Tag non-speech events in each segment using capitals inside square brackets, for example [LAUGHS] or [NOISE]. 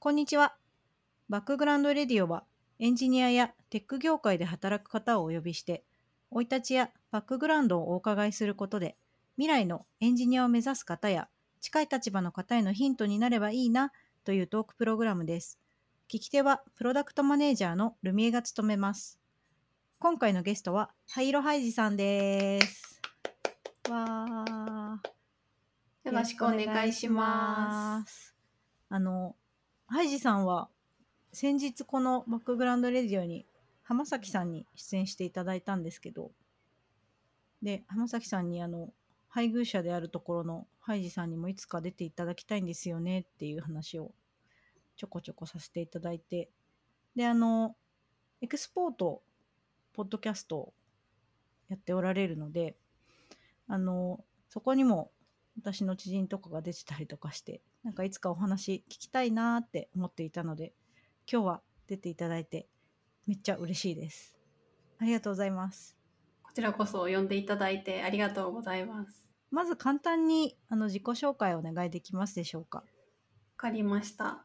こんにちは。バックグラウンドレディオはエンジニアやテック業界で働く方をお呼びして、生い立ちやバックグラウンドをお伺いすることで、未来のエンジニアを目指す方や近い立場の方へのヒントになればいいなというトークプログラムです。聞き手はプロダクトマネージャーのルミエが務めます。今回のゲストは、ハイロハイジさんです。わー。よろしくお願いします。す。あの、ハイジさんは先日このバックグラウンドレディオに浜崎さんに出演していただいたんですけど、で、浜崎さんにあの、配偶者であるところのハイジさんにもいつか出ていただきたいんですよねっていう話をちょこちょこさせていただいて、で、あの、エクスポート、ポッドキャストをやっておられるので、あの、そこにも私の知人とかが出てたりとかして、なんかいつかお話聞きたいなーって思っていたので、今日は出ていただいてめっちゃ嬉しいです。ありがとうございます。こちらこそ呼んでいただいてありがとうございます。まず簡単にあの自己紹介をお願いできますでしょうか。わかりました。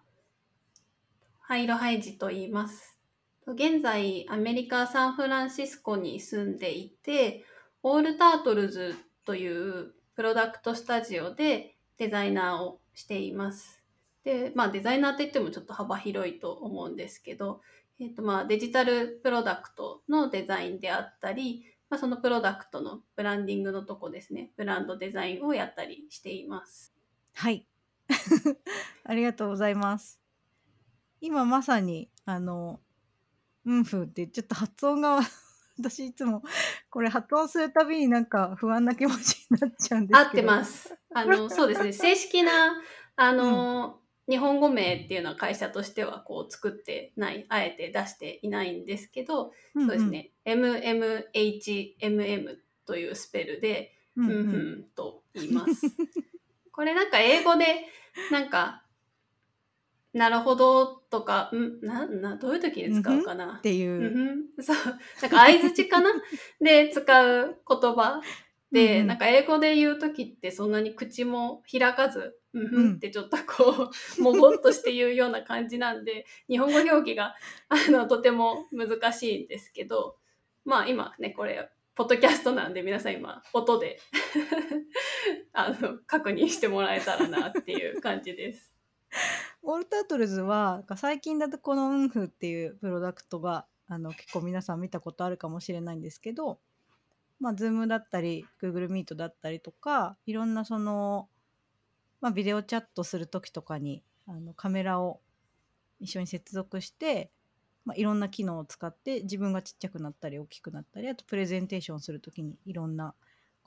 ハイロハイジと言います。現在、アメリカ・サンフランシスコに住んでいて、オールタートルズというプロダクトスタジオでデザイナーをしています。で、まあデザイナーって言ってもちょっと幅広いと思うんですけど、えっ、とまあデジタルプロダクトのデザインであったり、まあ、そのプロダクトのブランディングのとこですね、ブランドデザインをやったりしています。はい。[LAUGHS] ありがとうございます。今まさに、あの、うんふってちょっと発音が [LAUGHS] 私いつもこれ発音するたびになんか不安な気持ちになっちゃうんですけど。合ってます。あの、そうですね。[LAUGHS] 正式な、あの、日本語名っていうのは会社としてはこう作ってない、あえて出していないんですけど、うんうん。そうですね。MMHMM というスペルで、うううんんうんんと言います。これなんか英語で、なんか、なるほどとか、ん？な、な、どういう時に使うかな？っ。ていうう。んうん、そう。[LAUGHS] なんか相づちかな？で使う言葉で、うんうんなんか英語で言うときってそんなに口も開かず、うんふんってちょっとこう、[LAUGHS] もごっとして言うような感じなんで、日本語表記が、あの、とても難しいんですけど、まあ今ね、これ、ポッドキャストなんで皆さん今、音で、[LAUGHS] あの、確認してもらえたらなっていう感じです。オールタートルズは最近だとこのウンフっていうプロダクトがあの結構皆さん見たことあるかもしれないんですけど、まあ、Zoom だったり Google Meet だったりとかいろんなその、まあ、ビデオチャットする時とかにあのカメラを一緒に接続して、まあ、いろんな機能を使って自分がちっちゃくなったり大きくなったりあとプレゼンテーションする時にいろんな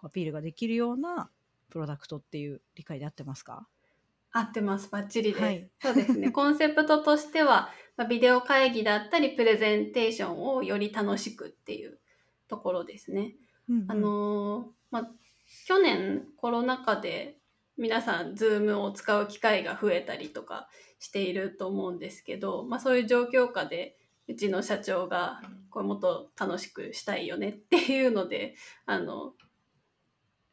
アピールができるようなプロダクトっていう理解で合ってますか？合ってます。バッチリです。はいそうですね。[LAUGHS] コンセプトとしては、まあ、ビデオ会議だったり、プレゼンテーションをより楽しくっていうところですね。うんうんあのーまあ、去年コロナ禍で皆さん、ズームを使う機会が増えたりとかしていると思うんですけど、まあ、そういう状況下で、うちの社長が、これもっと楽しくしたいよねっていうので、あの、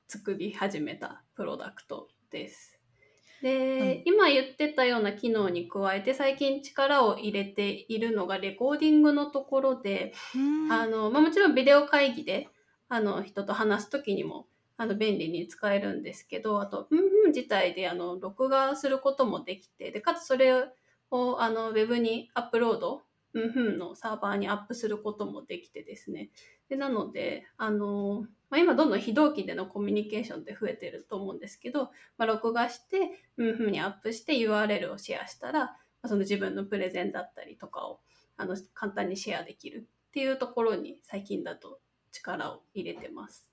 作り始めたプロダクトです。で、うん。今言ってたような機能に加えて最近力を入れているのがレコーディングのところで、うん。あの、まあ、もちろんビデオ会議で、あの、人と話すときにも、あの、便利に使えるんですけど、あと、うんうん自体で、あの、録画することもできて、で、かつそれを、あの、ウェブにアップロード、うんうんのサーバーにアップすることもできてですね。で、なので、あの、まあ、今どんどん非同期でのコミュニケーションって増えてると思うんですけど、まあ、録画して、うんうんにアップして URL をシェアしたら、まあその自分のプレゼンだったりとかを、あの、簡単にシェアできるっていうところに最近だと力を入れてます。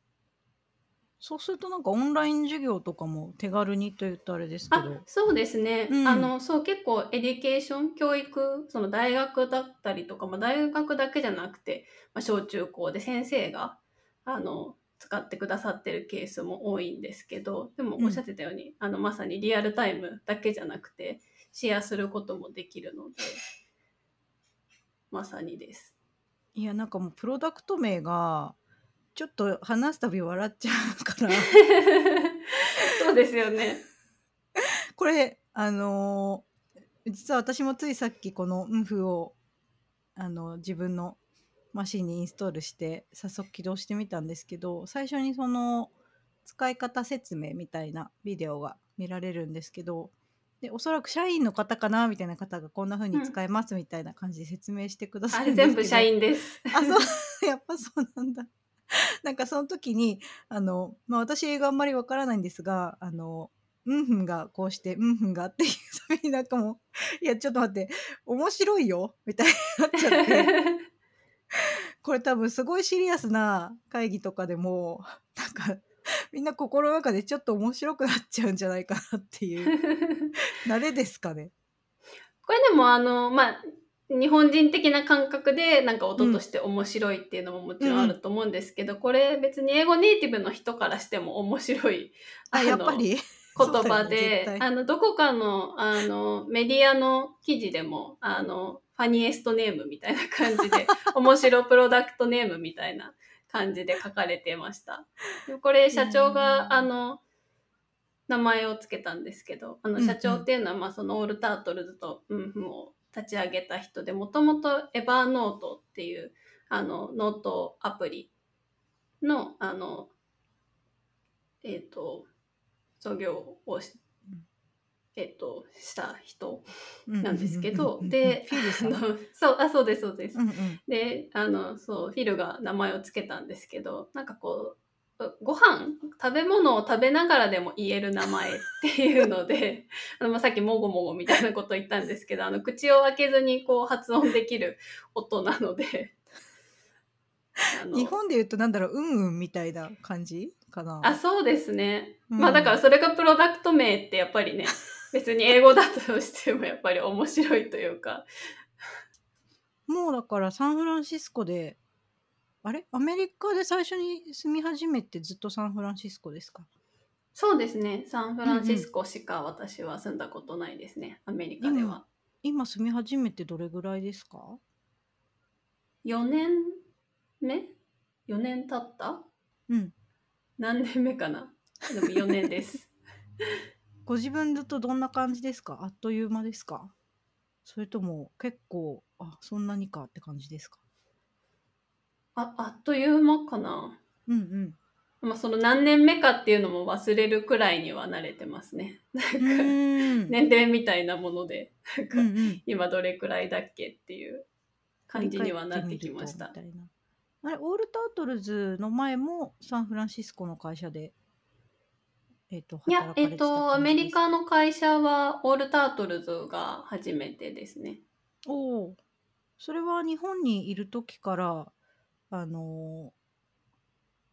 そうするとなんかオンライン授業とかも手軽にと言うとあれですけあど。そうですね、うんあのそう結構 education 教育その大学だったりとか、まあ、大学だけじゃなくて、まあ、小中高で先生があの使ってくださってるケースも多いんですけどでもうんおっしゃってたように、あのまさにリアルタイムだけじゃなくてシェアすることもできるのでまさにです。いやなんかもうプロダクト名がちょっと話すたび笑っちゃうから [LAUGHS] そうですよね。これあのー実は私もついさっきこの UNF をあの自分のマシンにインストールして早速起動してみたんですけど最初にその使い方説明みたいなビデオが見られるんですけどでおそらく社員の方かなみたいな方がこんな風に使えますみたいな感じで説明してくださあるんですけど、れ全部社員です。あそう [LAUGHS] やっぱそうなんだ。なんかその時にあの、まあ、私英語あんまりわからないんですがあのうんふんがこうしてうんふんがっていうためになんかもういやちょっと待って面白いよみたいになっちゃって [LAUGHS] これ多分すごいシリアスな会議とかでもなんかみんな心の中でちょっと面白くなっちゃうんじゃないかなっていう [LAUGHS] 慣れですかね。これでもあの、まあ、日本人的な感覚でなんか音として面白いっていうのももちろんあると思うんですけど、これ別に英語ネイティブの人からしても面白いあのやっぱり？言葉で、対。あのどこかのあのメディアの記事でもあのファニエストネームみたいな感じで [LAUGHS] 面白プロダクトネームみたいな感じで書かれてました。でこれ社長うんがあの名前をつけたんですけどあうんうん。の社長っていうのは、まあ、そのオールタートルズとうんふんを立ち上げた人でもともとエバーノートっていうあのノートアプリのあのえっ、と創業をしうん。えっ、とした人ななんですけどでフィルさん。あのそうあそうですそうです。うんうん。であのそうフィルが名前をつけたんですけどなんかこうご飯食べ物を食べながらでも言える名前っていうので [LAUGHS] あの、まあ、さっきもごもごみたいなこと言ったんですけど [LAUGHS] あの口を開けずにこう発音できる音なのであの日本で言うとなんだろううんうんみたいな感じかな。あそうですね、うん。まあだからそれがプロダクト名ってやっぱりね [LAUGHS] 別に英語だとしてもやっぱり面白いというか。もうだからサンフランシスコであれ？アメリカで最初に住み始めてずっとサンフランシスコですか？そうですね。サンフランシスコしか私は住んだことないですね。アメリカでは。今住み始めてどれぐらいですか？4年目 ?4 年経った？うん。何年目かな？でも4年です。[LAUGHS] ご自分だとどんな感じですか？あっという間ですか？それとも結構あそんなにかって感じですか？あ、あっという間かな。うんうん。まあその何年目かっていうのも忘れるくらいには慣れてますね。[LAUGHS] なんか。年齢みたいなもので、なんか。今どれくらいだっけっていう感じにはなってきましたあれオールタートルズの前もサンフランシスコの会社でえっ、といやえっと、アメリカの会社はオールタートルズが初めてですね。おおそれは日本にいる時からあのー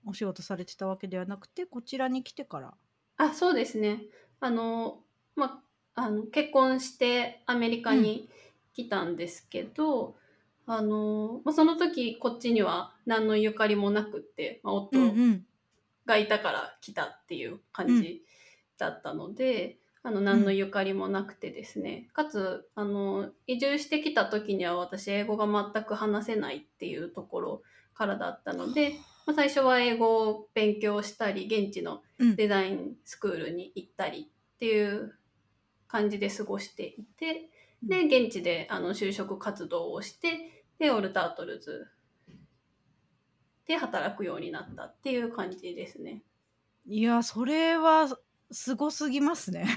お仕事されてたわけではなくてこちらに来てから。あ、そうですね。あの、まあ、あの結婚してアメリカに来たんですけど、あの、まあ、その時こっちには何のゆかりもなくって、まあ、夫んがいたから来たっていう感じだったので、あの何のゆかりもなくてですね、かつあの移住してきた時には私英語が全く話せないっていうところからだったので、まあ、最初は英語を勉強したり現地のうんデザインスクールに行ったりっていう感じで過ごしていてで現地であの就職活動をしてでオルタートルズで働くようになったっていう感じですね。いやそれはすごすぎますね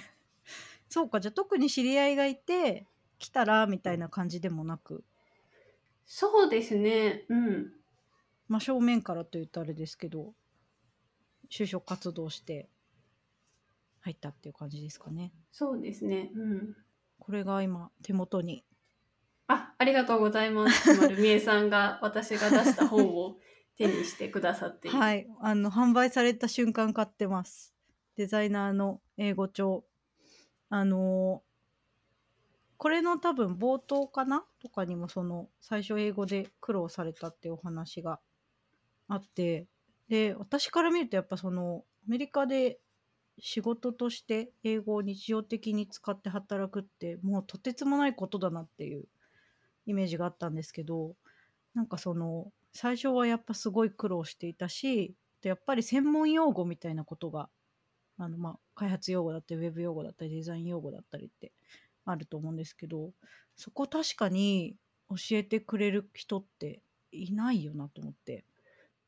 [LAUGHS] そうかじゃあ特に知り合いがいて来たらみたいな感じでもなく？そうですね。うん。まあ正面からと言うとあれですけど就職活動して入ったっていう感じですかねそうですね。うん。これが今手元にあ、ありがとうございます。丸美恵さんが私が出した本を [LAUGHS] 手にしてくださっている。はいあの販売された瞬間買ってますデザイナーの英語帳あのーこれの多分冒頭かな？とかにもその最初英語で苦労されたっていうお話があってで私から見るとやっぱそのアメリカで仕事として英語を日常的に使って働くってもうとてつもないことだなっていうイメージがあったんですけどなんかその最初はやっぱすごい苦労していたしでやっぱり専門用語みたいなことがあの、まあ、開発用語だったりウェブ用語だったりデザイン用語だったりってあると思うんですけどそこ確かに教えてくれる人っていないよなと思って。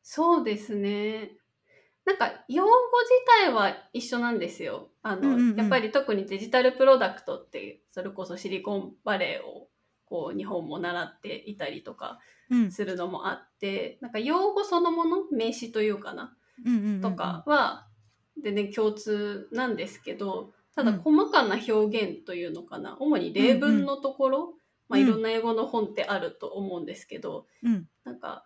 そうですね。なんか用語自体は一緒なんですよ。あの、うんうんうんやっぱり特にデジタルプロダクトってそれこそシリコンバレーをこう日本も習っていたりとかうん。するのもあって、なんか用語そのもの名詞というかなうんうんうとかは全然共通なんですけど、ただうん。細かな表現というのかな、主に例文のところ、まあ、うんいろんな英語の本ってあると思うんですけど、うん。なんか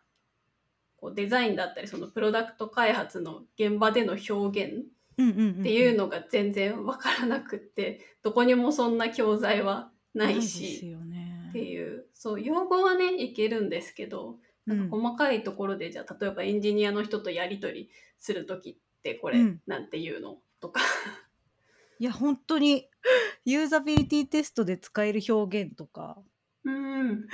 こうデザインだったりそのプロダクト開発の現場での表現っていうのが全然わからなくって、どこにもそんな教材はないしっていう。そう用語はねいけるんですけどなんかうん。細かいところでじゃあ例えばエンジニアの人とやり取りする時ってこれうん。なんていうの、とか。いや本当にユーザビリティテストで使える表現とか。うん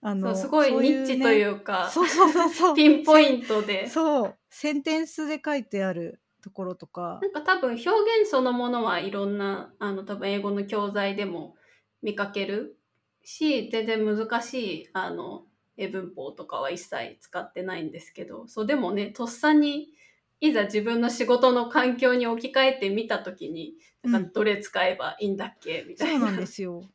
あのすごいニッチといううかそうそうそうそう。ピンポイントで。[LAUGHS] そう。センテンスで書いてあるところとか。なんか多分表現そのものはいろんなあの多分英語の教材でも見かけるし全然難しいあの英文法とかは一切使ってないんですけど。そうでもねとっさにいざ自分の仕事の環境に置き換えてみた時になんかどれ使えばいいんだっけ、みたいうな。そなんですよ。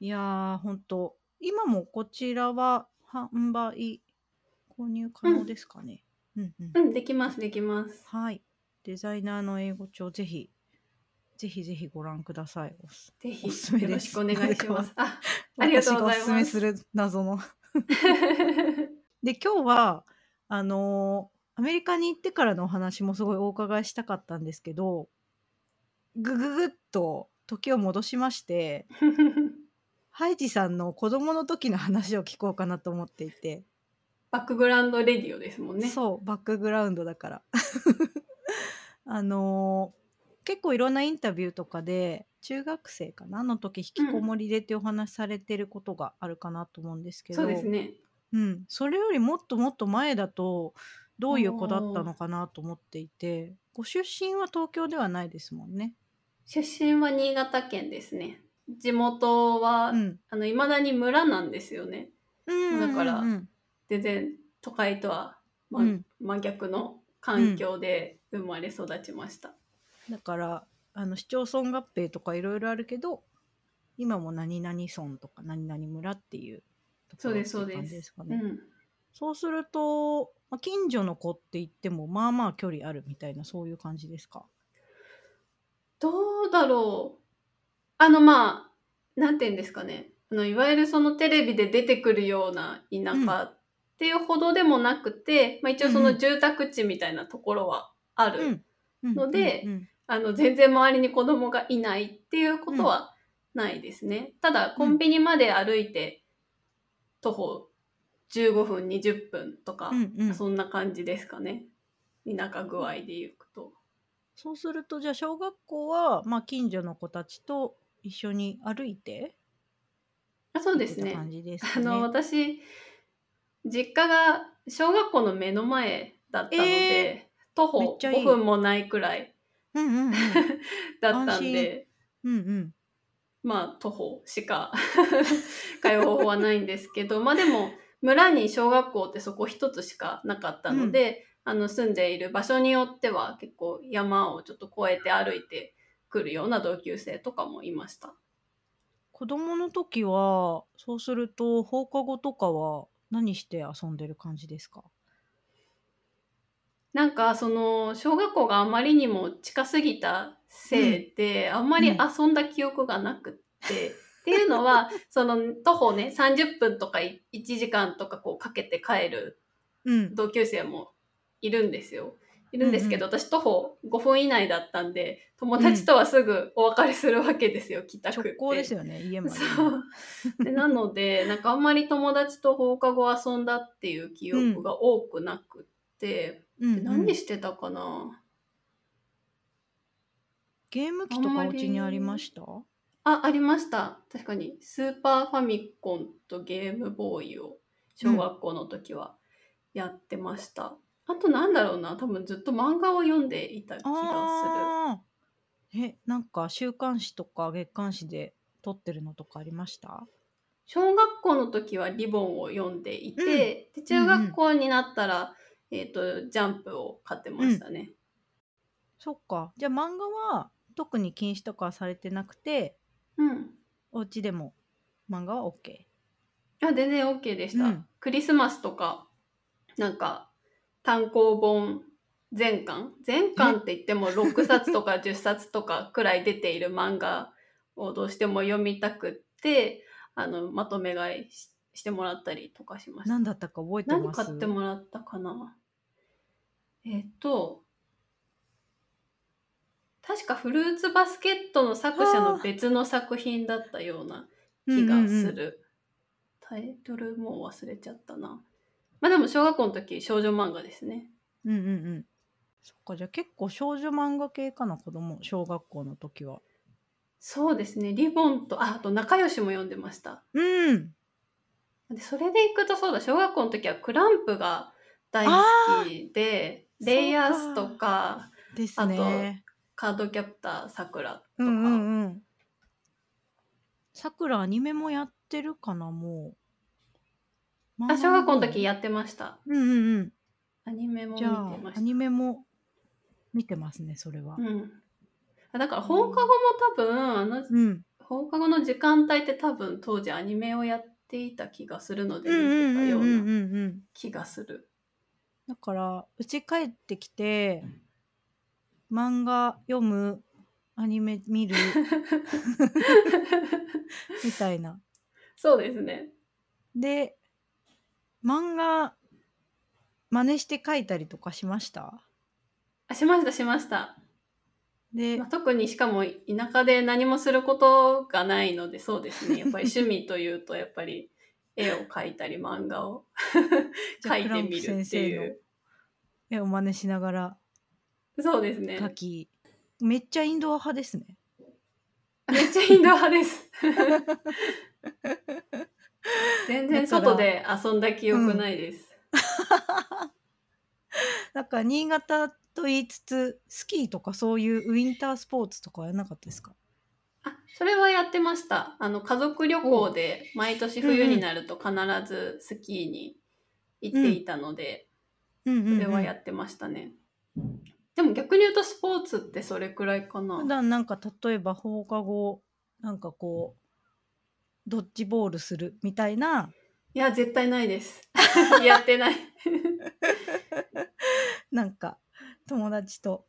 いやー本当今もこちらは販売購入可能ですかね、うん。うんうん、できますできます。はい。デザイナーの英語帳ぜひぜひぜひご覧ください。おすぜひおすすめよろしくお願いします。あありがとうございます私がおすすめする謎の。[LAUGHS] で今日はあのーアメリカに行ってからのお話もすごいお伺いしたかったんですけどぐぐぐっと時を戻しまして [LAUGHS] ハイジさんの子供の時の話を聞こうかなと思っていて、バックグラウンドレディオですもんね。そうバックグラウンドだから [LAUGHS] あのー結構いろんなインタビューとかで中学生かなの時引きこもりでってお話しされてることがあるかなと思うんですけど、そうですね。うん、それよりもっともっと前だとどういう子だったのかなと思っていてご出身は東京ではないですもんね。出身は新潟県ですね。地元は、うん、あの、未だに村なんですよね。うんだから全然都会とは、まうん真逆の環境で生まれ育ちました。だからあの市町村合併とかいろいろあるけど今も何々村とか何々村っていうところそうですって感じですかね。うん。そうすると、まあ、近所の子って言ってもまあまあ距離あるみたいなそういう感じですか？どうだろう。あの、まあ、なんて言うんですかね。あの、いわゆるそのテレビで出てくるような田舎っていうほどでもなくて、まあ一応その住宅地みたいなところはある。うんうんのでうんうんあの、全然周りに子供がいないっていうことはないですね。ただ、コンビニまで歩いて、徒歩15分、20分とか、うんうんそんな感じですかね。田舎具合で言うと。そうするとじゃあ小学校は、まあ、近所の子たちと一緒に歩いてあそうですね。感じですかね。あの、私、実家が小学校の目の前だったので、え徒歩めっちゃいい。5分もないくらいうんうんうんだったん。安で、うんうん。まあ徒歩しか [LAUGHS] 通う方法はないんですけどまあでも村に小学校ってそこ一つしかなかったので、あの住んでいる場所によっては結構山をちょっと越えて歩いてくるような同級生とかもいました。子供の時はそうすると放課後とかは何して遊んでる感じですか？なんかその小学校があまりにも近すぎたせいで、あんまり遊んだ記憶がなくって、っていうのは [LAUGHS] その徒歩ね30分とか1時間とかこうかけて帰るうん。同級生もいるんですよ。いるんですけど、私徒歩5分以内だったんで友達とはすぐお別れするわけですよ、帰宅って。直行ですよね家まで。ね、そう。でなのでなんかあんまり友達と放課後遊んだっていう記憶が多くなくって、うん何してたかな？ゲーム機とかお家にありました？あありました。確かにスーパーファミコンとゲームボーイを小学校の時はやってました、あとなんだろうな。多分ずっと漫画を読んでいた気がする。あー。えなんか週刊誌とか月刊誌で撮ってるのとかありました？小学校の時はリボンを読んでいて、うん。で中学校になったら、えっ、と、ジャンプを買ってましたね。そっか。じゃあ漫画は特に禁止とかはされてなくてうん。お家でも漫画は OK あ、全然 OK でした。うん。クリスマスとか、なんか、単行本全巻？全巻って言っても6冊とか10冊とかくらい出ている漫画をどうしても読みたくって、あの、まとめ買いししてもらったりとかしました。何だったか覚えて何ます？買ってもらったかな？えっ、と、確かフルーツバスケットの作者の別の作品だったような気がする。タイトルもう忘れちゃったな。まあでも小学校の時少女漫画ですね。うんうんうん。そっかじゃあ結構少女漫画系かな子供小学校の時は。そうですね。リボンと、あ、あと仲良しも読んでました。うん。でそれでいくとそうだ、小学校の時はクランプが大好きで、ーレイヤースとか、ですね。カードキャプターさくらとか、うんうんうん。さくらアニメもやってるかなもうあ、小学校の時ややってました。うんうんうんアニメも見てました。アニメも見てますねそれはうん。あだから放課後も多分、あの、うん放課後の時間帯って多分当時アニメをやっていた気がするので見てたようなうん気がする。だから家帰ってきて漫画読むアニメ見る [LAUGHS] みたいなそうですね。で漫画真似して書いたりとかしました？あしましたしました。で、まあ、特にしかも田舎で何もすることがないのでそうですね。やっぱり趣味というとやっぱり絵を描いたり漫画を [LAUGHS] 描いてみるっていう。絵を真似しながらそうですね。書き、めっちゃインドア派ですねめっちゃインドア派です。[LAUGHS] 全然外で遊んだ記憶ないです。[LAUGHS] なんか新潟と言いつつスキーとかそういうウィンタースポーツとかはやらなかったですか？あ、それはやってました。あの、家族旅行で毎年冬になると必ずスキーに行っていたので、うん、それはやってましたね。でも逆に言うとスポーツってそれくらいかな普。段なんか例えば放課後なんかこうドッジボールするみたいないや、絶対ないです。[LAUGHS] やってない。[LAUGHS] なんか友達と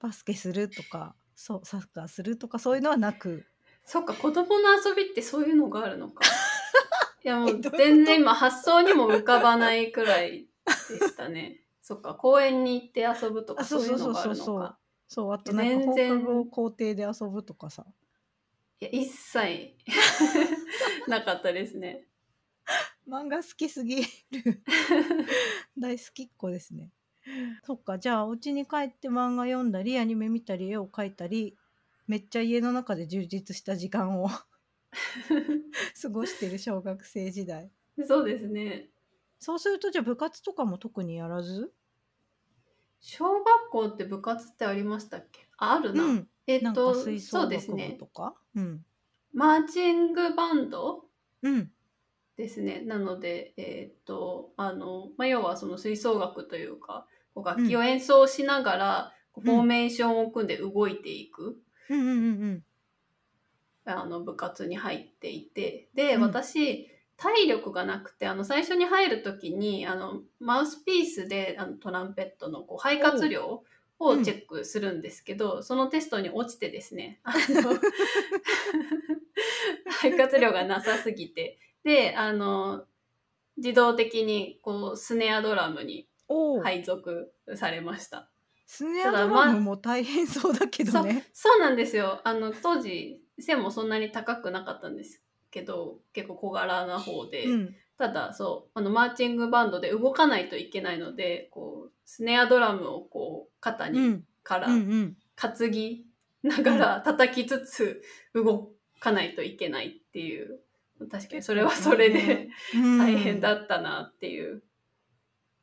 バスケするとかそうサッカーするとかそういうのはなくそっか、子供の遊びってそういうのがあるのか。[LAUGHS] いやもう全然今発想にも浮かばないくらいでしたね。そっか、公園に行って遊ぶとかあそういうのがあるそうそうそうそうのか。そうあとなんか放課後校庭で遊ぶとかさいや、一切。[LAUGHS] なかったですね。漫画好きすぎる。[LAUGHS] 大好きっ子ですね。そっかじゃあお家に帰って漫画読んだりアニメ見たり絵を描いたりめっちゃ家の中で充実した時間を [LAUGHS] 過ごしてる小学生時代。そうですね。そうするとじゃあ部活とかも特にやらず？小学校って部活ってありましたっけ？ああるな。うんえっと、そうですね。うん。マーチングバンド？うん。ですね。なので、えっと、あの、まあ、要はその吹奏楽というか、こう楽器を演奏しながら、こうフォーメーションを組んで動いていく、うんうんうんうん。あの、部活に入っていて、で、うん。私、体力がなくて、あの、最初に入るときに、あの、マウスピースで、あの、トランペットの、こう、肺活量をチェックするんですけど、そのテストに落ちてですね、[LAUGHS] あの、肺 [LAUGHS] 活量がなさすぎて、で、あの、自動的に、こう、スネアドラムに配属されました。スネアドラムも大変そうだけどね。そうなんですよ。あの、当時、背もそんなに高くなかったんですけど、結構小柄な方で、うん。ただ、そう、あの、マーチングバンドで動かないといけないので、こう、スネアドラムをこう、肩に、うん。から担ぎながら叩きつつ動かないといけないっていう、確かにそれはそれで大変だったなっていう。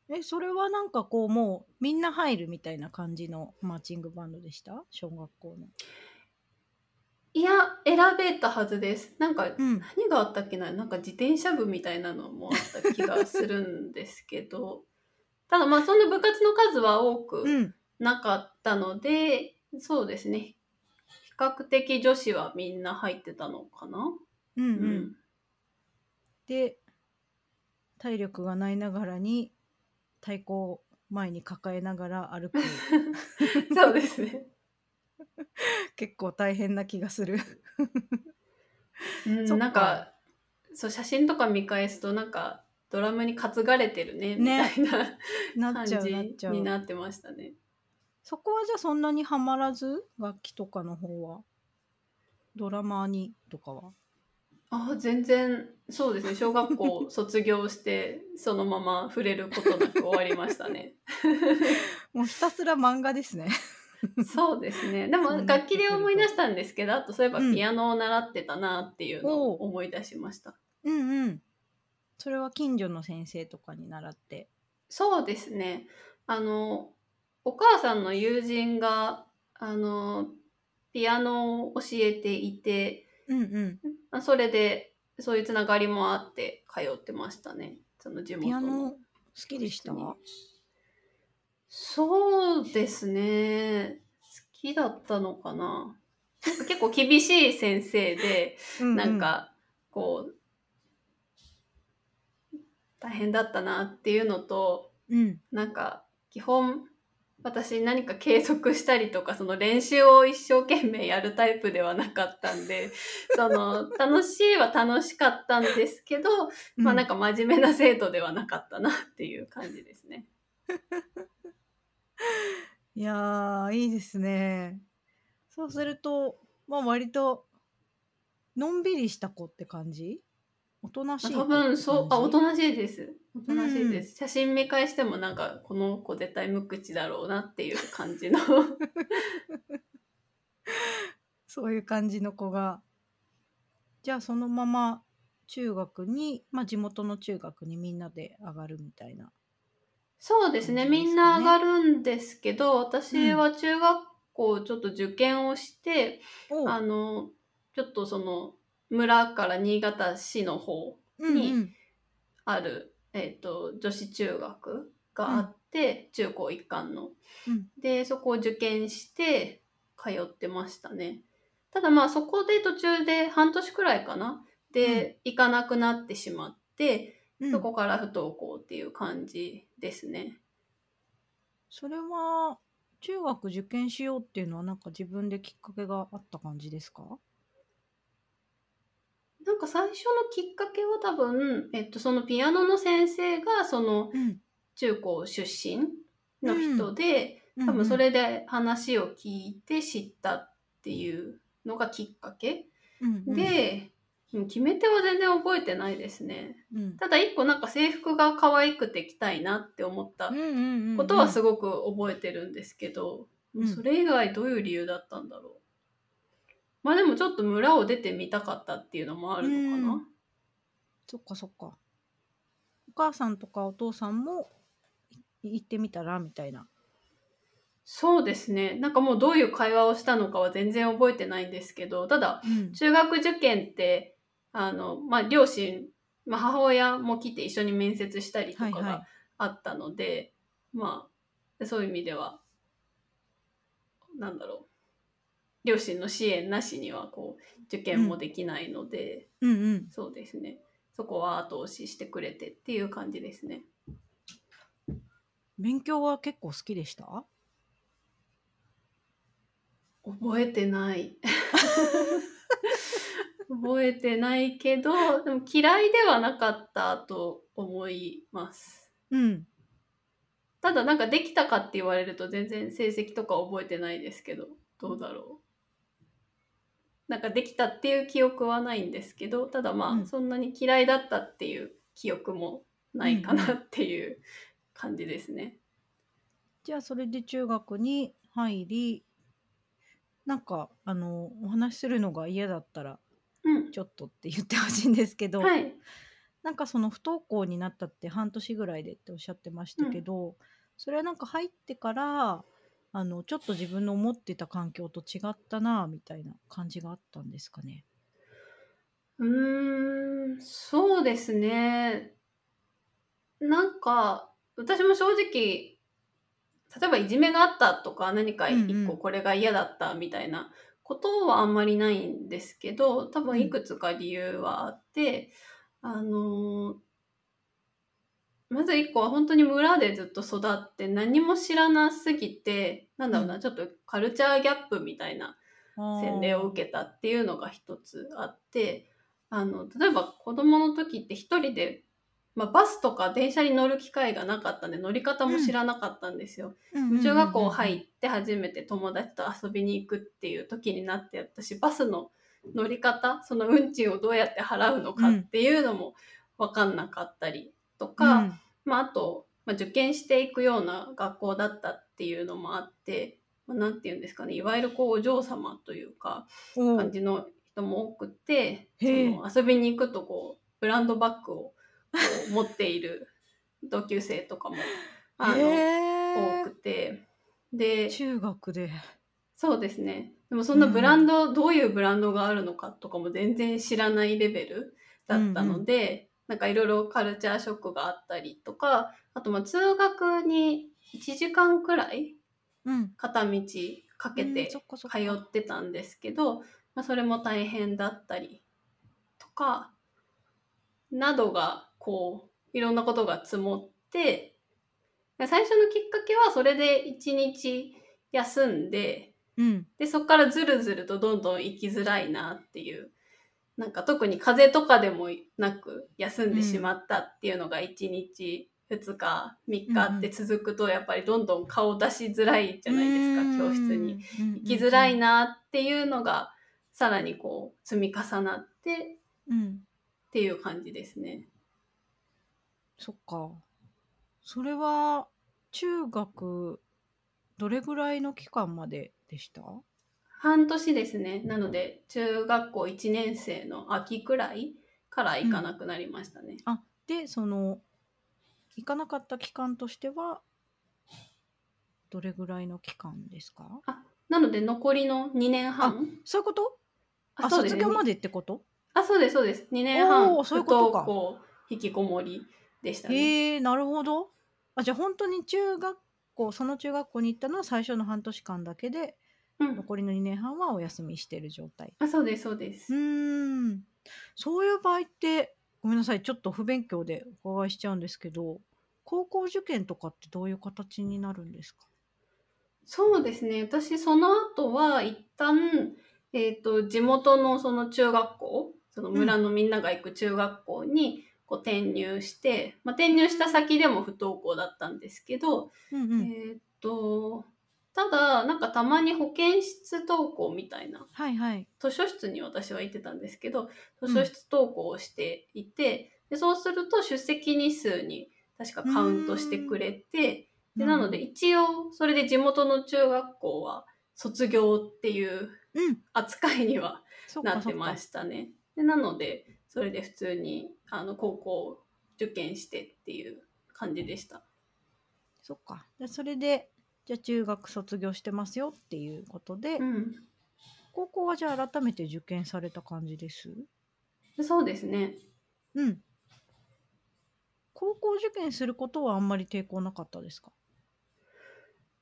えそれはなんかこうもうみんな入るみたいな感じのマーチングバンドでした？小学校の。いや、選べたはずです。なんか、うん。何があったっけな？なんか自転車部みたいなのもあった気がするんですけど、[LAUGHS] ただまあそんな部活の数は多くうんなかったので、そうですね。比較的女子はみんな入ってたのかな？うんう、うん。で体力がないながらに太鼓を前に抱えながら歩く。[LAUGHS] そうですね。結構大変な気がする。うん、なんか、そう、写真とか見返すとなんか、ドラムに担がれてるね、みねたいな感じになってましたね。そこはじゃあそんなにはまらず楽器とかの方は？ドラマーにとかは？あ全然そうですね。小学校卒業して [LAUGHS] そのまま触れることなく終わりましたね。もうひたすら漫画ですね。そうですね。でも楽器で思い出したんですけどあとそういえばうん。ピアノを習ってたなっていうのを思い出しました、うんうん。それは近所の先生とかに習って。そうですね。あのお母さんの友人があのピアノを教えていてうんうん。あそれでそういうつながりもあって通ってましたね。その地元の。ピアノ好きでした？そうですね。好きだったのかな。結構厳しい先生で、[LAUGHS] うんうん。なんかこう、大変だったなっていうのと、うん。なんか基本私何か継続したりとかその練習を一生懸命やるタイプではなかったんで [LAUGHS] その楽しいは楽しかったんですけど、まあなんかか真面目な生徒ではなかったなっていう感じですね。[LAUGHS] いやーいいですね。そうするとまあ割とのんびりした子って感じ？おとなしい子多分そう、あ、おとななしいです。おとなしいです。写真見返してもなんか、この子絶対無口だろうなっていう感じの。[LAUGHS] そういう感じの子が。じゃあそのまま中学にまあ地元の中学にみんなで上がるみたいな。そうですね、ね。みんな上がるんですけど、私は中学校ちょっと受験をして、おあの、ちょっとその、村から新潟市の方うんうんある、えっ、と、女子中学があって、中高一貫の。うんで、そこを受験して通ってましたね。ただまあそこで途中で半年くらいかな。で、行かなくなってしまって、うんそこから不登校っていう感じですね。それは中学受験しようっていうのはなんか自分できっかけがあった感じですか？なんか最初のきっかけは多分、えっと、そのピアノの先生がそのうん。中高出身の人で、多分そ、れで話を聞いて知ったっていうのがきっかけ。うんうん、で、うん決め手は全然覚えてないですね。うん。ただ一個なんか制服が可愛くて着たいなって思ったうんうんうんうん。ことはすごく覚えてるんですけど、うん。それ以外どういう理由だったんだろう。まあでもちょっと村を出てみたかったっていうのもあるのかな。うんそっかそっかお母さんとかお父さんもい行ってみたらみたいなそうですね。なんかもうどういう会話をしたのかは全然覚えてないんですけど、ただうん中学受験って、あの、まあ両親、まあ母親も来て一緒に面接したりとかはいはいがあったので、まあそういう意味では、なんだろう。両親の支援なしにはこう受験もできないので、うんうんそうですね。そこは後押ししてくれてっていう感じですね。勉強は結構好きでした？覚えてない。[LAUGHS] 覚えてないけど、でも嫌いではなかったと思います。うんただなんかできたかって言われると全然成績とか覚えてないですけど、どうだろう。なんかできたっていう記憶はないんですけど、ただまあ、うんそんなに嫌いだったっていう記憶もないかなっていう感じですね。じゃあそれで中学に入りなんかあのお話しするのが嫌だったらうん。ちょっとって言ってほしいんですけど、はい。なんかその不登校になったって半年ぐらいでっておっしゃってましたけど、それはなんか入ってからああのちょっと自分の思ってた環境と違ったなみたいな感じがあったんですかね。うーん、そうですね。なんか、私も正直、例えばいじめがあったとか何かうんうん一個これが嫌だったみたいなことはあんまりないんですけど、多分いくつか理由はあって、あの、まず一個は本当に村でずっと育って何も知らなすぎて、なんだろうな、うちょっとカルチャーギャップみたいな洗礼を受けけたっていうのが一つあってあの例えば子供の時って一人で、まあ、バスとか電車に乗る機会がなかったんで乗り方も知らなかったんですよ。中学校入って初めて友達と遊びに行くっていう時になって私バスの乗り方その運賃をどうやって払うのかっていうのも分かんなかったりとか、まあ、あと、まあ、受験していくような学校だったっていうのもあって、まあ、なんて言うんですかねいわゆるこうお嬢様というかうん。感じの人も多くてその遊びに行くとこうブランドバッグを持っている [LAUGHS] 同級生とかもあのへ多くてで中学で。そうですね。でもそんなブランド、どういうブランドがあるのかとかも全然知らないレベルだったので、なんかいろいろカルチャーショックがあったりとかあとまあ通学に1時間くらいうん、片道かけうんて通ってたんですけど、まあ、それも大変だったりとかなどがこういろんなことが積もって最初のきっかけはそれで1日休んでうん、でそこからずるずるとどんどん生きづらいなっていうなんか特に風邪とかでもなく休んでしまったっていうのが1日2日3日って続くとやっぱりどんどん顔出しづらいじゃないですか教室に。行生きづらいなっていうのがさらにこう積み重なってうん、っていう感じですね。そっか。それは中学どれぐらいの期間まででした？半年ですね。なので中学校1年生の秋くらいから行かなくなりましたね。あでその行かなかった期間としてはどれぐらいの期間ですか？なので残りの2年半。そういうこと？あそうです。ね卒業までってこと？あそうですそうです。2年半おーそういうことか。引きこもりでしたね。へえなるほど。あじゃあ本当に中学校その中学校に行ったのは最初の半年間だけでうん、残りの2年半はお休みしてる状態。あそうですそうです。うーん。そういう場合ってごめんなさいちょっと不勉強でお伺いしちゃうんですけど高校受験とかってどういう形になるんですか？そうですね。私その後は一旦、えー、と地元のその中学校その村のみんなが行く中学校にこう転入して、まあ、転入した先でも不登校だったんですけど、うんうん、えっ、とただなんかたまに保健室登校みたいなはいはい。図書室に私は行ってたんですけど図書室登校をしていて、でそうすると出席日数に確かカウントしてくれてでなので一応それで地元の中学校は卒業っていううん。扱いにはなってましたね。でなのでそれで普通にあの高校受験してっていう感じでした。そっか。でそれでじゃあ中学卒業してますよっていうことで、うん、高校はじゃあ改めて受験された感じです？でそうですね。うん高校受験することはあんまり抵抗なかったですか？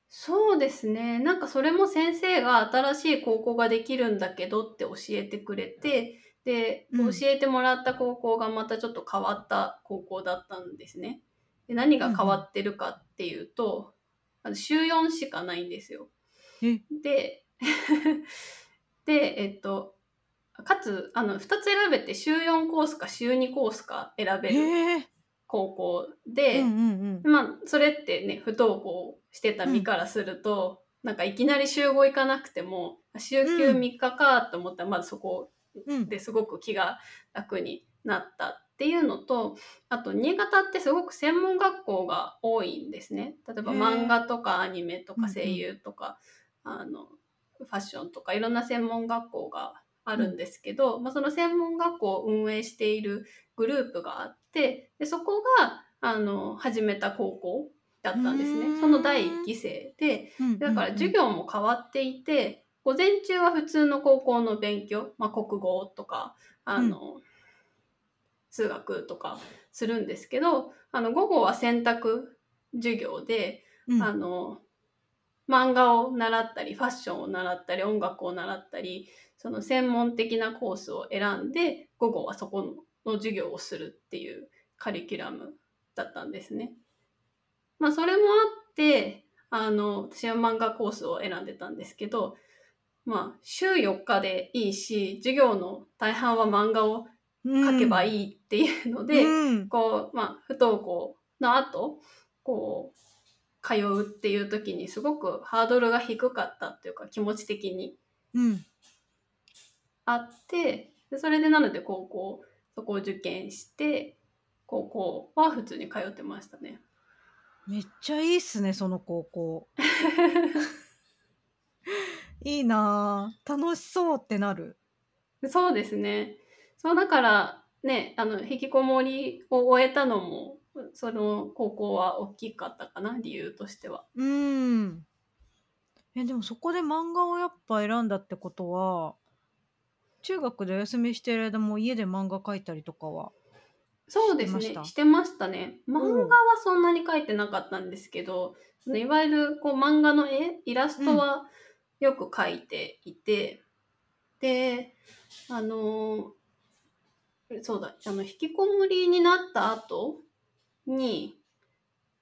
そうですね。なんかそれも先生が新しい高校ができるんだけどって教えてくれて、で、うん教えてもらった高校がまたちょっと変わった高校だったんですね。で何が変わってるかっていうと、週4しかないんですよ。え。で、[LAUGHS] で、えっと、かつ、あの、2つ選べて週4コースか週2コースか選べる高校で、うんうんうん。まあそれってね不登校してた身からすると、なんかいきなり週5行かなくても週休うん。3日かと思ったらまずそこうん。ですごく気が楽になったっていうのとあと新潟ってすごく専門学校が多いんですね。例えば漫画とかアニメとうんうん。か声優とか、あのファッションとかいろんな専門学校があるんですけど、まあ、その専門学校を運営しているグループがあってでそこがあの始めた高校だったんですね。その第1期生でうんだから授業も変わっていて、午前中は普通の高校の勉強、まあ、国語とかあの、数学とかするんですけどあの午後は選択授業で、うんあの漫画を習ったりファッションを習ったり音楽を習ったりその専門的なコースを選んで午後はそこの授業をするっていうカリキュラムだったんですね。まあそれもあってあの私は漫画コースを選んでたんですけどまあ週4日でいいし授業の大半は漫画を書けばいいいっていうので、うん。こう、まあ、不登校の後、こう、通うっていう時にすごくハードルが低かったっていうか気持ち的にうん。あって、でそれでなので高校、そこを受験して、高校は普通に通ってましたね。めっちゃいいっすねその高校。[LAUGHS] いいなあ楽しそうってなる。そうですね。そうだからね、あの、引きこもりを終えたのも、その高校は大きかったかな、理由としては。うん。えでもそこで漫画をやっぱ選んだってことは中学でお休みしてる間も家で漫画描いたりとかはそうですねしてました？ね。漫画はそんなに描いてなかったんですけど、そのいわゆるこう漫画の絵イラストはよく描いていて、であのーそうだ。あの引きこもりになった後に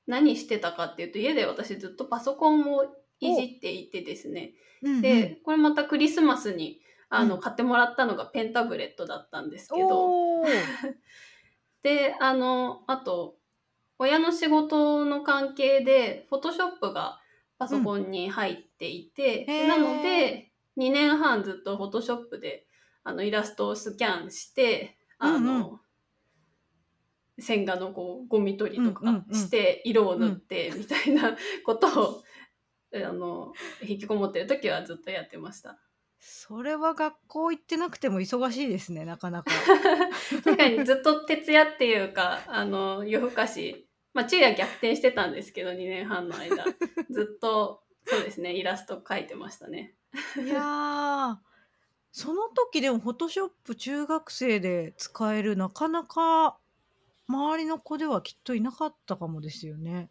何してたかっていうと家で私ずっとパソコンをいじっていてですね。うんうん。でこれまたクリスマスにあの、うん。買ってもらったのがペンタブレットだったんですけど。[LAUGHS] で、あの、あと、親の仕事の関係で、フォトショップがパソコンに入っていて、へー。なので、2年半ずっとフォトショップで、あの、イラストをスキャンして、あの、うん線画のこう、ゴミ取りとかうんうんうんして、色を塗って、みたいな [LAUGHS] ことを、あの、引きこもってる時はずっとやってました。それは学校行ってなくても忙しいですねなかなか [LAUGHS] 確かにずっと徹夜っていうか、あの、夜更かし、まあ、昼夜逆転してたんですけど、2年半の間。ずっと、そうですね、イラスト描いてましたね。いやーその時でもフォトショップ中学生で使えるなかなか周りの子ではきっといなかったかもですよね。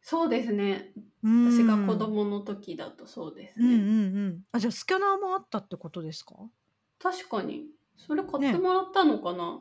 そうですね。うん私が子供の時だとそうですね。うんうんうん。あじゃあスキャナーもあったってことですか？確かに。それ買ってもらったのかな、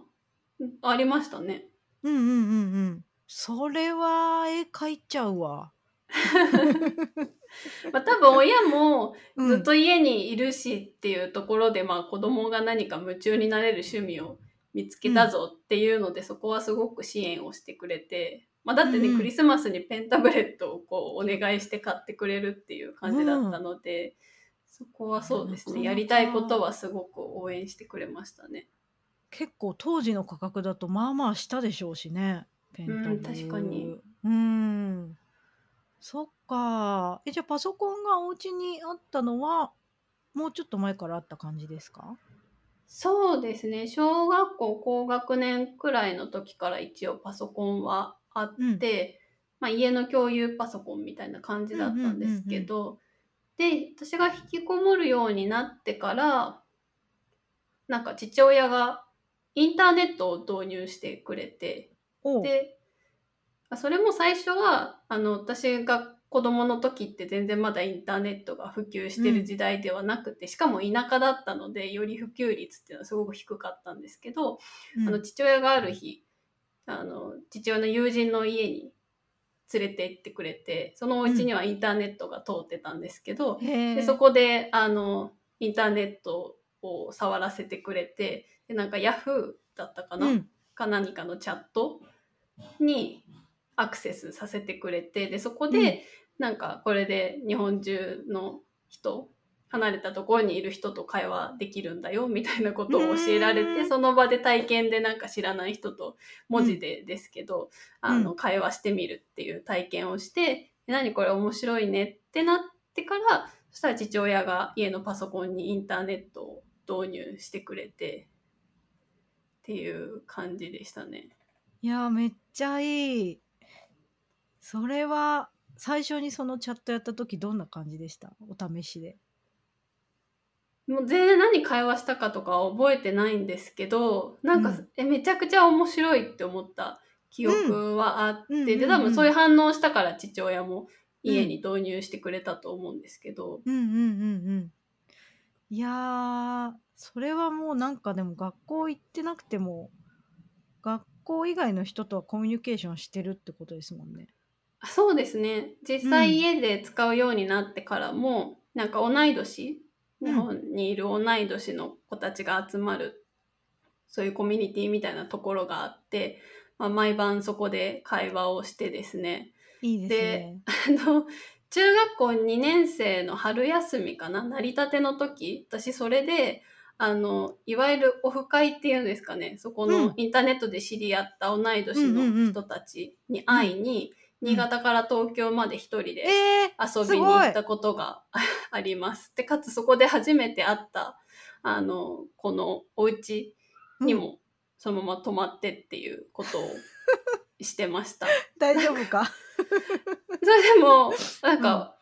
うんありましたね。うんうんうんうん。それは絵描いちゃうわ。[LAUGHS] まあ、多分親もうんずっと家にいるしっていうところで、まあ子供が何か夢中になれる趣味を見つけたぞっていうので、そこはすごく支援をしてくれて、まあ、だってね、うんうんクリスマスにペンタブレットをこうお願いして買ってくれるっていう感じだったので、そこはそうですねやりたいことはすごく応援してくれましたね。結構当時の価格だとまあまあしたでしょうしね。ペンタブうん確かに。うん。そっか。えじゃあパソコンがお家にあったのはもうちょっと前からあった感じですか？そうですね。小学校高学年くらいの時から一応パソコンはあって、まあ、家の共有パソコンみたいな感じだったんですけど、で私が引きこもるようになってからなんか父親がインターネットを導入してくれてであそれも最初はあの私が子供の時って全然まだインターネットが普及してる時代ではなくて、しかも田舎だったのでより普及率っていうのはすごく低かったんですけど、うん。あの父親がある日あの父親の友人の家に連れて行ってくれてそのお家にはインターネットが通ってたんですけど、へえでそこであのインターネットを触らせてくれてでなんかヤフーだったかな、うん。か何かのチャットにアクセスさせてくれてでそこで、なんかこれで日本中の人離れたところにいる人と会話できるんだよみたいなことを教えられてうんその場で体験でなんか知らない人と文字でですけど、あのうん会話してみるっていう体験をして「何これ面白いね」ってなってからそしたら父親が家のパソコンにインターネットを導入してくれてっていう感じでしたね。いやめっちゃいいそれは最初にそのチャットやった時どんな感じでした？お試しで。もう全然何会話したかとかは覚えてないんですけど、なんか、うんえ、めちゃくちゃ面白いって思った記憶はあって、うんで、うん多分そういう反応したから父親も家に導入してくれたと思うんですけど、うんうんうんうん。いやーそれはもうなんかでも学校行ってなくても学校以外の人とはコミュニケーションしてるってことですもんね。あそうですね。実うん際家で使うようになってからも、なんか同い年、うん日本にいる同い年の子たちが集まる、そういうコミュニティみたいなところがあって、まあ、毎晩そこで会話をしてですね。いいですね。あの、中学校2年生の春休みかな成り立ての時、私それで、あの、いわゆるオフ会っていうんですかね、そこうんのインターネットで知り合った同い年の人たちに会いん新潟から東京まで一人でえ遊びに行ったことが [LAUGHS] あります。で、かつそこで初めて会った、あの、このお家にもそのまま泊まってっていうことをしてました。[LAUGHS] 大丈夫か？[LAUGHS] それでも、なんか、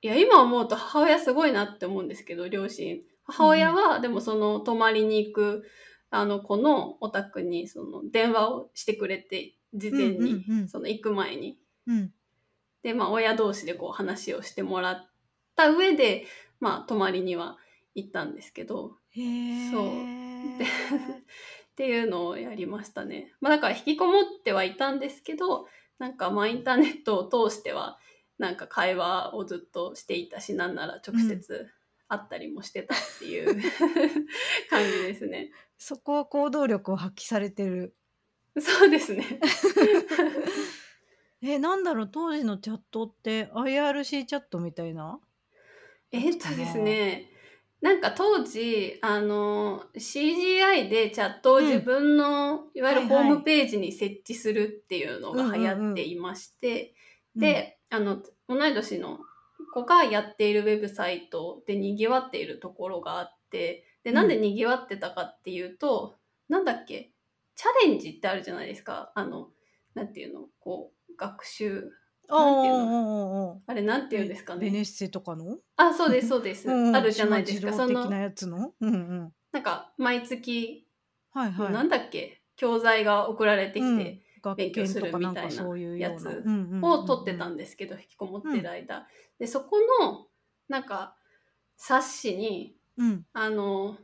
いや、今思うと母親すごいなって思うんですけど、両親。母親は、でもその、泊まりに行く、あの子のお宅に、その、電話をしてくれて、事前に、うんうんうんその、行く前に。うんで、まあ、親同士でこう、話をしてもらった上で、まあ、泊まりには行ったんですけど、へーそうでっていうのをやりましたね。まあだから引きこもってはいたんですけど、なんかまあインターネットを通しては、なんか会話をずっとしていたし、なんなら直接会ったりもしてたっていう、[LAUGHS] 感じですね。そこは行動力を発揮されてる。[LAUGHS] そうですね。[LAUGHS] えなんだろう当時のチャットって IRC チャットみたいな？えっとですね、なんか当時、あの、CGI でチャットを自分の、いわゆるホームページに設置するっていうのが流行っていまして、で、あの、同い年の子がやっているウェブサイトで賑わっているところがあって、で、なんで賑わってたかっていうと、なんだっけ、チャレンジってあるじゃないですか。あの、なんていうの、こう、学習、なんていうの？のあれなんていうんですかね？ベネッセとかの？あ、そうです、そうです。うんうん。あるじゃないですか。そ島次郎的なの、やつの？うんうん。なんか、毎月、はいはい。なんだっけ、教材が送られてきて、学勉強するみたいなそういうようなやつを取ってたんですけど、引きこもってる間。で、そこの、なんか、冊子に、うん。あの、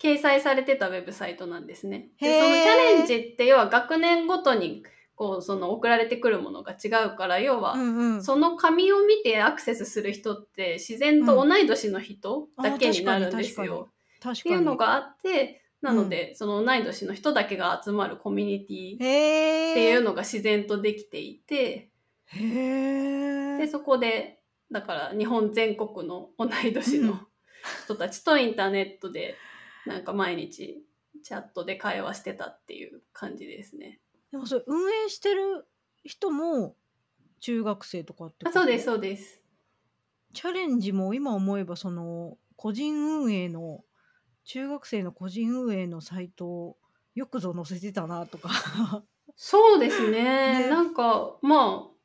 掲載されてたウェブサイトなんですね。でそのチャレンジって要は学年ごとにこうその送られてくるものが違うから要は、うんうん。その紙を見てアクセスする人って自然と同い年の人だけになるんですよ。確かにっていうのがあってなので、その同い年の人だけが集まるコミュニティっていうのが自然とできていて、でそこでだから日本全国の同い年の人たちとインターネットでなんか毎日チャットで会話してたっていう感じですね。でもそれ運営してる人も中学生とかってこと？あそうですそうです。チャレンジも今思えばその個人運営の中学生の個人運営のサイトをよくぞ載せてたなとかそうですね。[LAUGHS] ねなんかまあ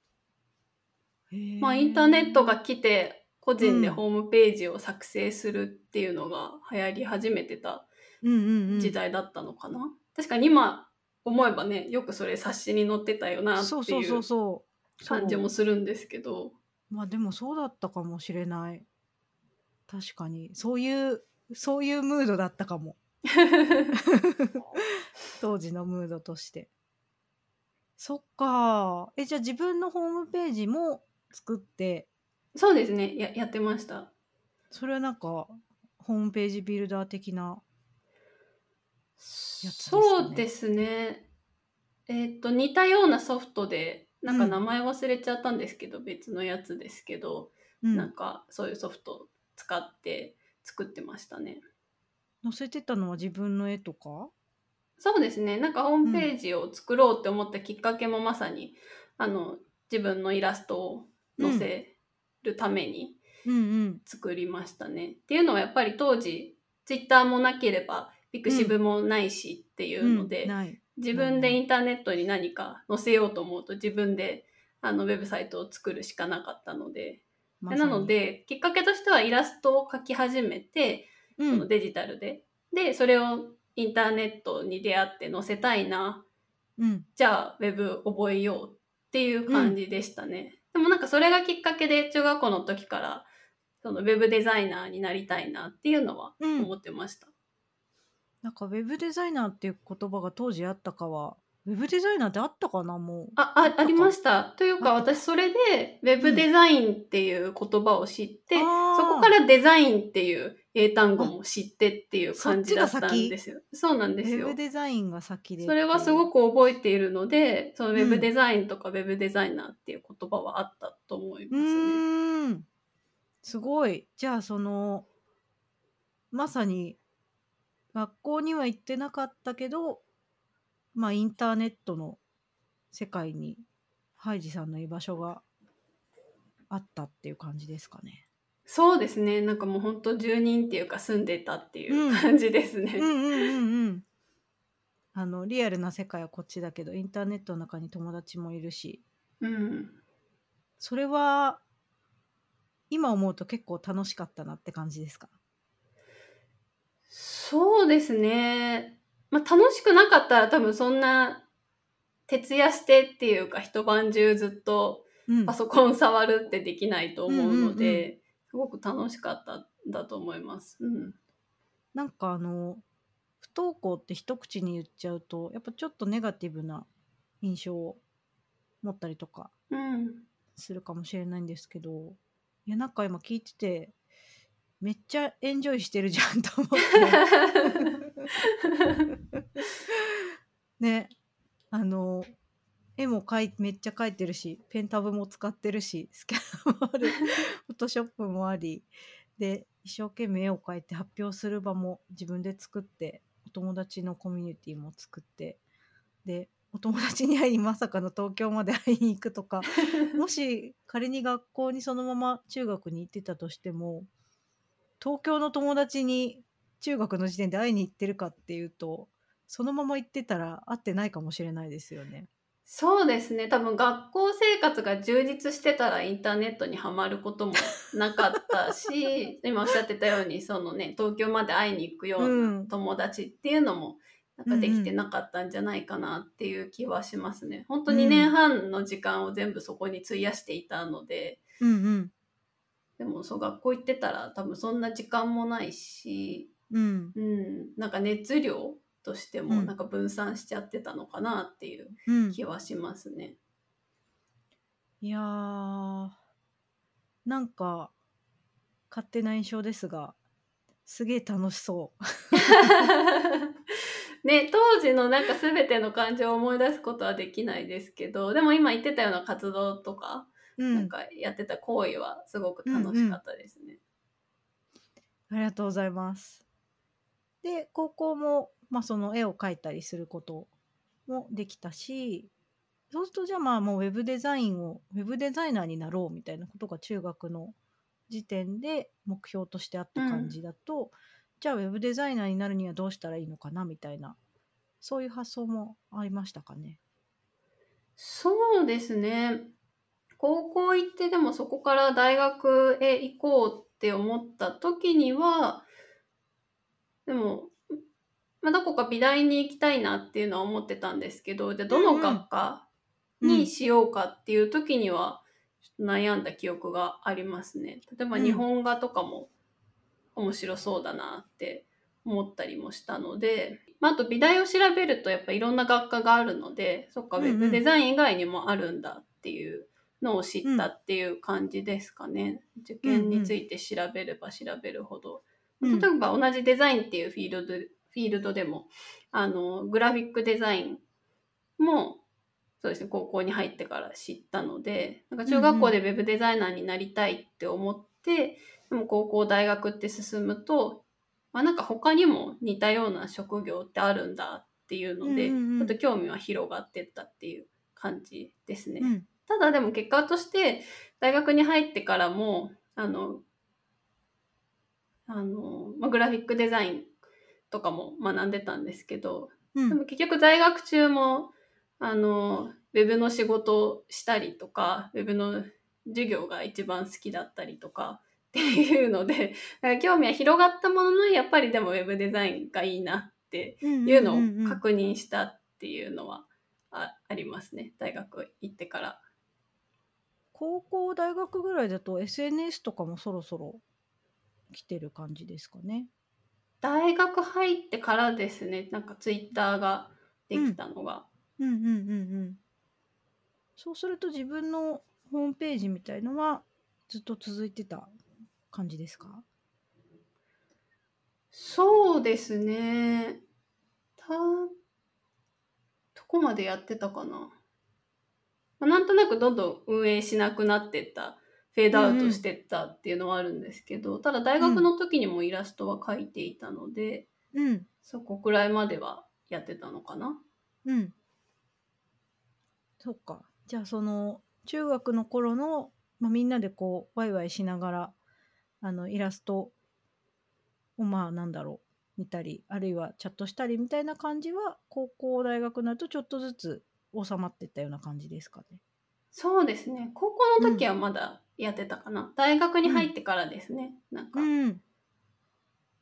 まあインターネットが来て個人でホームページを作成するっていうのが流行り始めてたうんうんうん。時代だったのかな？確かに今思えばねよくそれ冊子に載ってたよなっていう。感じもするんですけど。まあでもそうだったかもしれない。確かに。そういうそういうムードだったかも。[LAUGHS] 当時のムードとして。そっか。えじゃあ自分のホームページも作ってそうですねややってました。それはなんかホームページビルダー的なやつですかね？そうですね。えっ、と似たようなソフトでなんかうん名前忘れちゃったんですけど、別のやつですけど、うんなんかそういうソフトを使って作ってましたね。載せてたのは自分の絵とか？そうですね。なんかホームページを作ろうって思ったきっかけもまさに、あの自分のイラストを載せるためにうんうん。作りましたね。っていうのはやっぱり当時ツイッターもなければピクシブもないしっていうので、うん。ない。自分でインターネットに何か載せようと思うと自分であのウェブサイトを作るしかなかったので、なの、できっかけとしてはイラストを描き始めて、うそのん、デジタルで。でそれをインターネットに出会って載せたいな。うん、じゃあウェブ覚えようっていう感じでしたね、でもなんかそれがきっかけで中学校の時からそのウェブデザイナーになりたいなっていうのはうん。思ってました、なんかウェブデザイナーっていう言葉が当時あったかは、ウェブデザイナーってあったかな、もう。ああありましたというか私それでウェブデザインっていう言葉を知って、あーそこからデザインっていう英単語も知ってっていう感じだったんですよそうなんウですよェブデザインが先で。それはすごく。く覚えているので、そのウェうんブデザインとかウェブデザイナーっていう言葉はあったと思いうますね。ーん。すごい。じゃあ、その、まさに、学校には行ってなかったけど、まあ、インターネットの世界に、ハイジさんの居場所があったっていう感じですかね。そうですね。なんかもう本当住人っていうか住んでたっていううん感じですね。うんうんうんうん。あの、リアルな世界はこっちだけど、インターネットの中に友達もいるし、うん。それは、今思うと結構楽しかったなって感じですか？そうですね。まあ楽しくなかったら多分そんな徹夜してっていうか一晩中ずっとうんパソコン触るってできないと思うので、うんうんうすごく楽しかったんだと思います。うん。なんかあの不登校って一口に言っちゃうとやっぱちょっとネガティブな印象を持ったりとかうん。するかもしれないんですけどいやなんか今聞いててめっちゃエンジョイしてるじゃんと思って [LAUGHS] [LAUGHS] ねあの絵も描いめっちゃ描いてるしペンタブも使ってるしスキャンもある [LAUGHS] フォトショップもありで一生懸命絵を描いて発表する場も自分で作ってお友達のコミュニティも作ってでお友達に会いにまさかの東京まで会いに行くとか [LAUGHS] もし仮に学校にそのまま中学に行ってたとしても東京の友達に中学の時点で会いに行ってるかっていうとそのまま行ってたら会ってないかもしれないですよね。そうですね。多分学校生活が充実してたらインターネットにはまることもなかったし、[LAUGHS] 今おっしゃってたように、そのね、東京まで会いに行くよううなん友達っていうのも、なんかできてなかったんじゃないかなっていう気はしますね。本当うん2年半の時間を全部そこに費やしていたので、うんうんでもそう学校行ってたら多分そんな時間もないし、うんうん、なんか熱量としてもうんなんか分散しちゃってたのかなっていううん気はしますね。いやーなんか勝手な印象ですがすげえ楽しそう。[LAUGHS] ね、当時のなんか全ての感情を思い出すことはできないですけどでも今言ってたような活動とか、うん、なんかやってた行為はすごく楽しかったですね。ありがとうございます。で高校も、まあ、その絵を描いたりすることもできたしそうするとじゃあまあもうウェブデザインをウェブデザイナーになろうみたいなことが中学の時点で目標としてあった感じだと、じゃあウェブデザイナーになるにはどうしたらいいのかなみたいなそういう発想もありましたかね？そうですね高校行ってでもそこから大学へ行こうって思った時にはでも、まあ、どこか美大に行きたいなっていうのは思ってたんですけどじゃあどの学科にしようかっていう時には悩んだ記憶がありますね。例えばうん日本画とかも面白そうだなって思ったりもしたので、まあ、あと美大を調べるとやっぱいろんな学科があるのでそっかウェブデザイン以外にもあるんだっていうのを知ったっていう感じですかね。受験について調べれば調べるほど。うん。例えば同じデザインっていうフィールドフィールドでもあのグラフィックデザインもそうですね高校に入ってから知ったのでなんか中学校でウェブデザイナーになりたいって思って、でも高校大学って進むと、まあ、なんか他にも似たような職業ってあるんだっていうので、うんうんうん。ちょっと興味は広がってったっていう感じですね。うん。ただでも結果として大学に入ってからもあのあの、まあ、グラフィックデザインとかも学んでたんですけどうん。でも結局在学中も、あの、ウェブの仕事をしたりとか、ウェブの授業が一番好きだったりとかっていうので、興味は広がったものの、やっぱりでもウェブデザインがいいなってうんいうのを確認したっていうのはあありますね。大学行ってから。高校大学ぐらいだと SNS とかもそろそろ来てる感じですかね。大学入ってからですね、なんかツイッターができたのが。うんうんうんうん。そうすると自分のホームページみたいのはずっと続いてた感じですか？そうですね。た、どこまでやってたかな。まあなんとなくどんどん運営しなくなってった、フェードアウトしてったっていうのはあるんですけど、ただ大学の時にもイラストは描いていたので、うんそこくらいまではやってたのかな。うん。そっか。じゃあその中学の頃の、まあ、みんなでこうワイワイしながらあのイラストをまあなんだろう見たりあるいはチャットしたりみたいな感じは高校大学になるとちょっとずつ収まってったような感じですかね。そうですね。高校の時はまだやってたかな。大学に入ってからですね。なんか、うん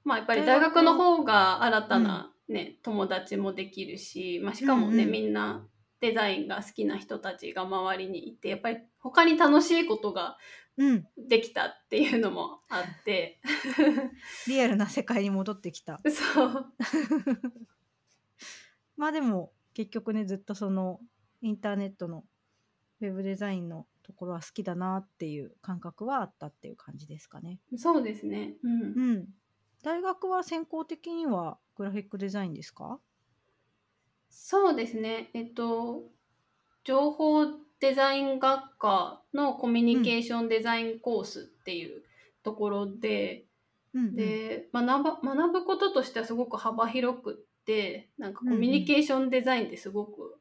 まあやっぱり大大学学の方が新たなね、友達もできるし、まあしかもね、うんうんみんなデザインが好きな人たちが周りにいて、やっぱり他に楽しいことがうんできたっていうのもあって、[LAUGHS] リアルな世界に戻ってきた。[LAUGHS] そう。[LAUGHS] まあでも結局ねずっとそのインターネットのウェブデザインのところは好きだなっていう感覚はあったっていう感じですかね。そうですね。うん。うん。大学は専攻的にはグラフィックデザインですか？そうですね。えっと、情報デザイン学科のコミュニケーションデザインコースっていうところで、うんうん、で学ば学ぶこととしてはすごく幅広くってなんかコミュニケーションデザインってすごく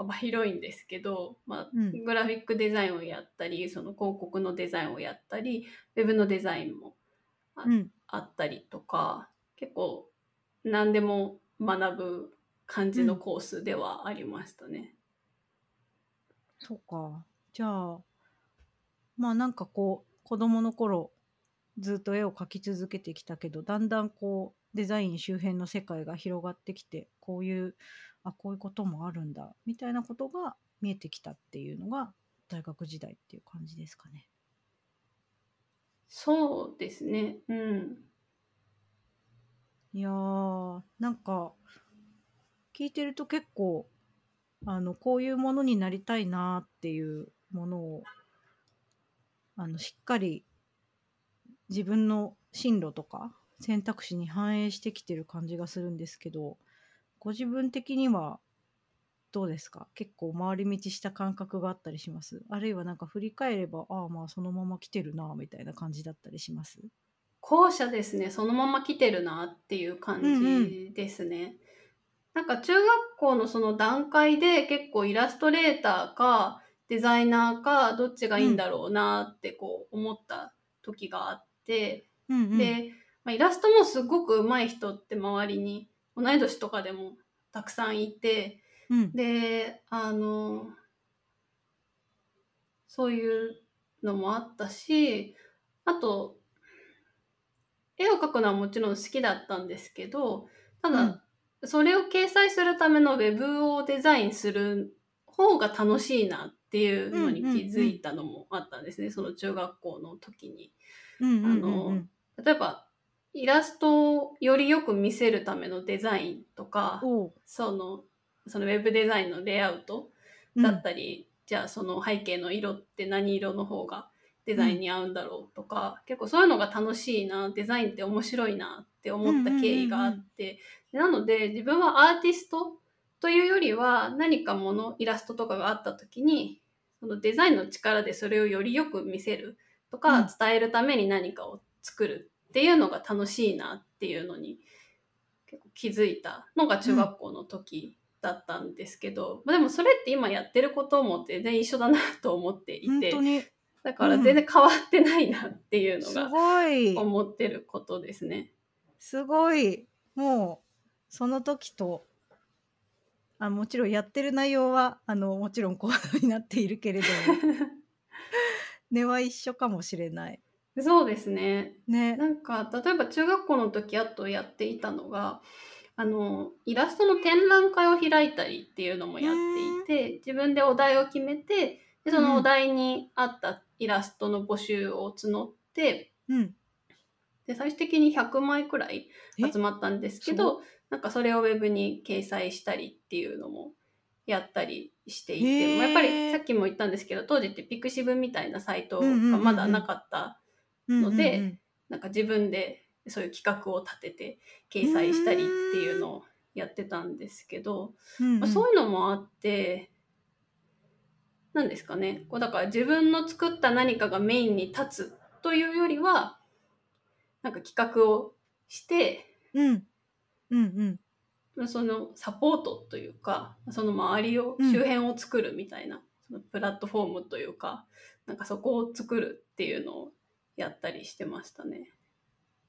幅広いんですけど、まあうんグラフィックデザインをやったりその広告のデザインをやったりウェブのデザインもうんあったりとか結構何でも学ぶ感じのコースではありましたね。そうか。じゃあ、まあなんかこう、子供の頃、ずっと絵を描き続けてきたけど、だんだんこう、デザイン周辺の世界が広がってきて、こういう、あ、こういうこともあるんだ、みたいなことが見えてきたっていうのが、大学時代っていう感じですかね。そうですね。うん。いやー、なんか、聞いてると結構、あの、こういうものになりたいなっていうものを、あの、しっかり自分の進路とか選択肢に反映してきてる感じがするんですけど、ご自分的にはどうですか？結構回り道した感覚があったりします？あるいはなんか振り返れば、ああまあそのまま来てるなみたいな感じだったりします？後者ですね。そのまま来てるなっていう感じですね。なんか中学校のその段階で結構イラストレーターかデザイナーかどっちがいいんだろうなってこう思った時があって、うんうん。で、まあ、イラストもすごく上手い人って周りに同い年とかでもたくさんいてうん、であのそういうのもあったしあと絵を描くのはもちろん好きだったんですけどただ、それを掲載するためのウェブをデザインする方が楽しいなっていうのに気づいたのもあったんですね、その中学校の時に。うんうんうんうん。あの例えばイラストをよりよく見せるためのデザインとかそのそのウェブデザインのレイアウトうん。だったり、じゃあその背景の色って何色の方がデザインに合うんだろうとか、結構そういうのが楽しいなデザインって面白いなって思った経緯があって、でなので自分はアーティストというよりは何かものイラストとかがあった時にそのデザインの力でそれをよりよく見せるとか、うん。伝えるために何かを作るっていうのが楽しいなっていうのに結構気づいたのが中学校の時だったんですけど、まあでもそれって今やってることも全然一緒だなと思っていてだから全然変わってないなっていうのすがごい思ってることですね。すごい。もうその時とあもちろんやってる内容はあのもちろんコードになっているけれども。[LAUGHS] 根は一緒かもしれない。そうですね。ね。なんか例えば中学校の時あとやっていたのがあのイラストの展覧会を開いたりっていうのもやっていて自分でお題を決めてでそのお題に合ったイラストの募集を募って、うん。で最終的に100枚くらいえ？集まったんですけどなんかそれをウェブに掲載したりっていうのもやったりしていて、まあやっぱりさっきも言ったんですけど当時ってピクシブみたいなサイトがまだなかったのでうんうんうん。なんか自分でそういう企画を立てて掲載したりっていうのをやってたんですけど、うんうん。まあ、そういうのもあって何ですかね。こうだから自分の作った何かがメインに立つというよりはなんか企画をしてうん。うんうん。そのサポートというかその周りを、うん。周辺を作るみたいなそのプラットフォームというかなんかそこを作るっていうのをやったりしてましたね。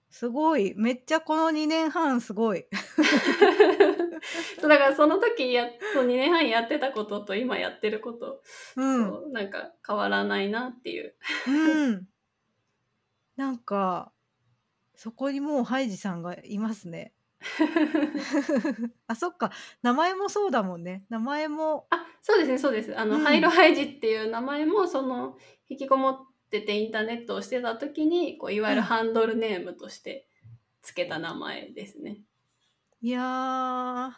すごいめっちゃこの2年半すごい。[LAUGHS] だからその時やそう2年半やってたことと今やってること、うん。なんか変わらないなっていう。うん。[LAUGHS] なんかそこにもうハイジさんがいますね。[LAUGHS] あそっか名前もそうだもんね。名前もあそうですねそうです。あの、うんハイロハイジっていう名前もその引きこもっててインターネットをしてた時にこういわゆるうん。ハンドルネームとしてつけた名前ですね。いやー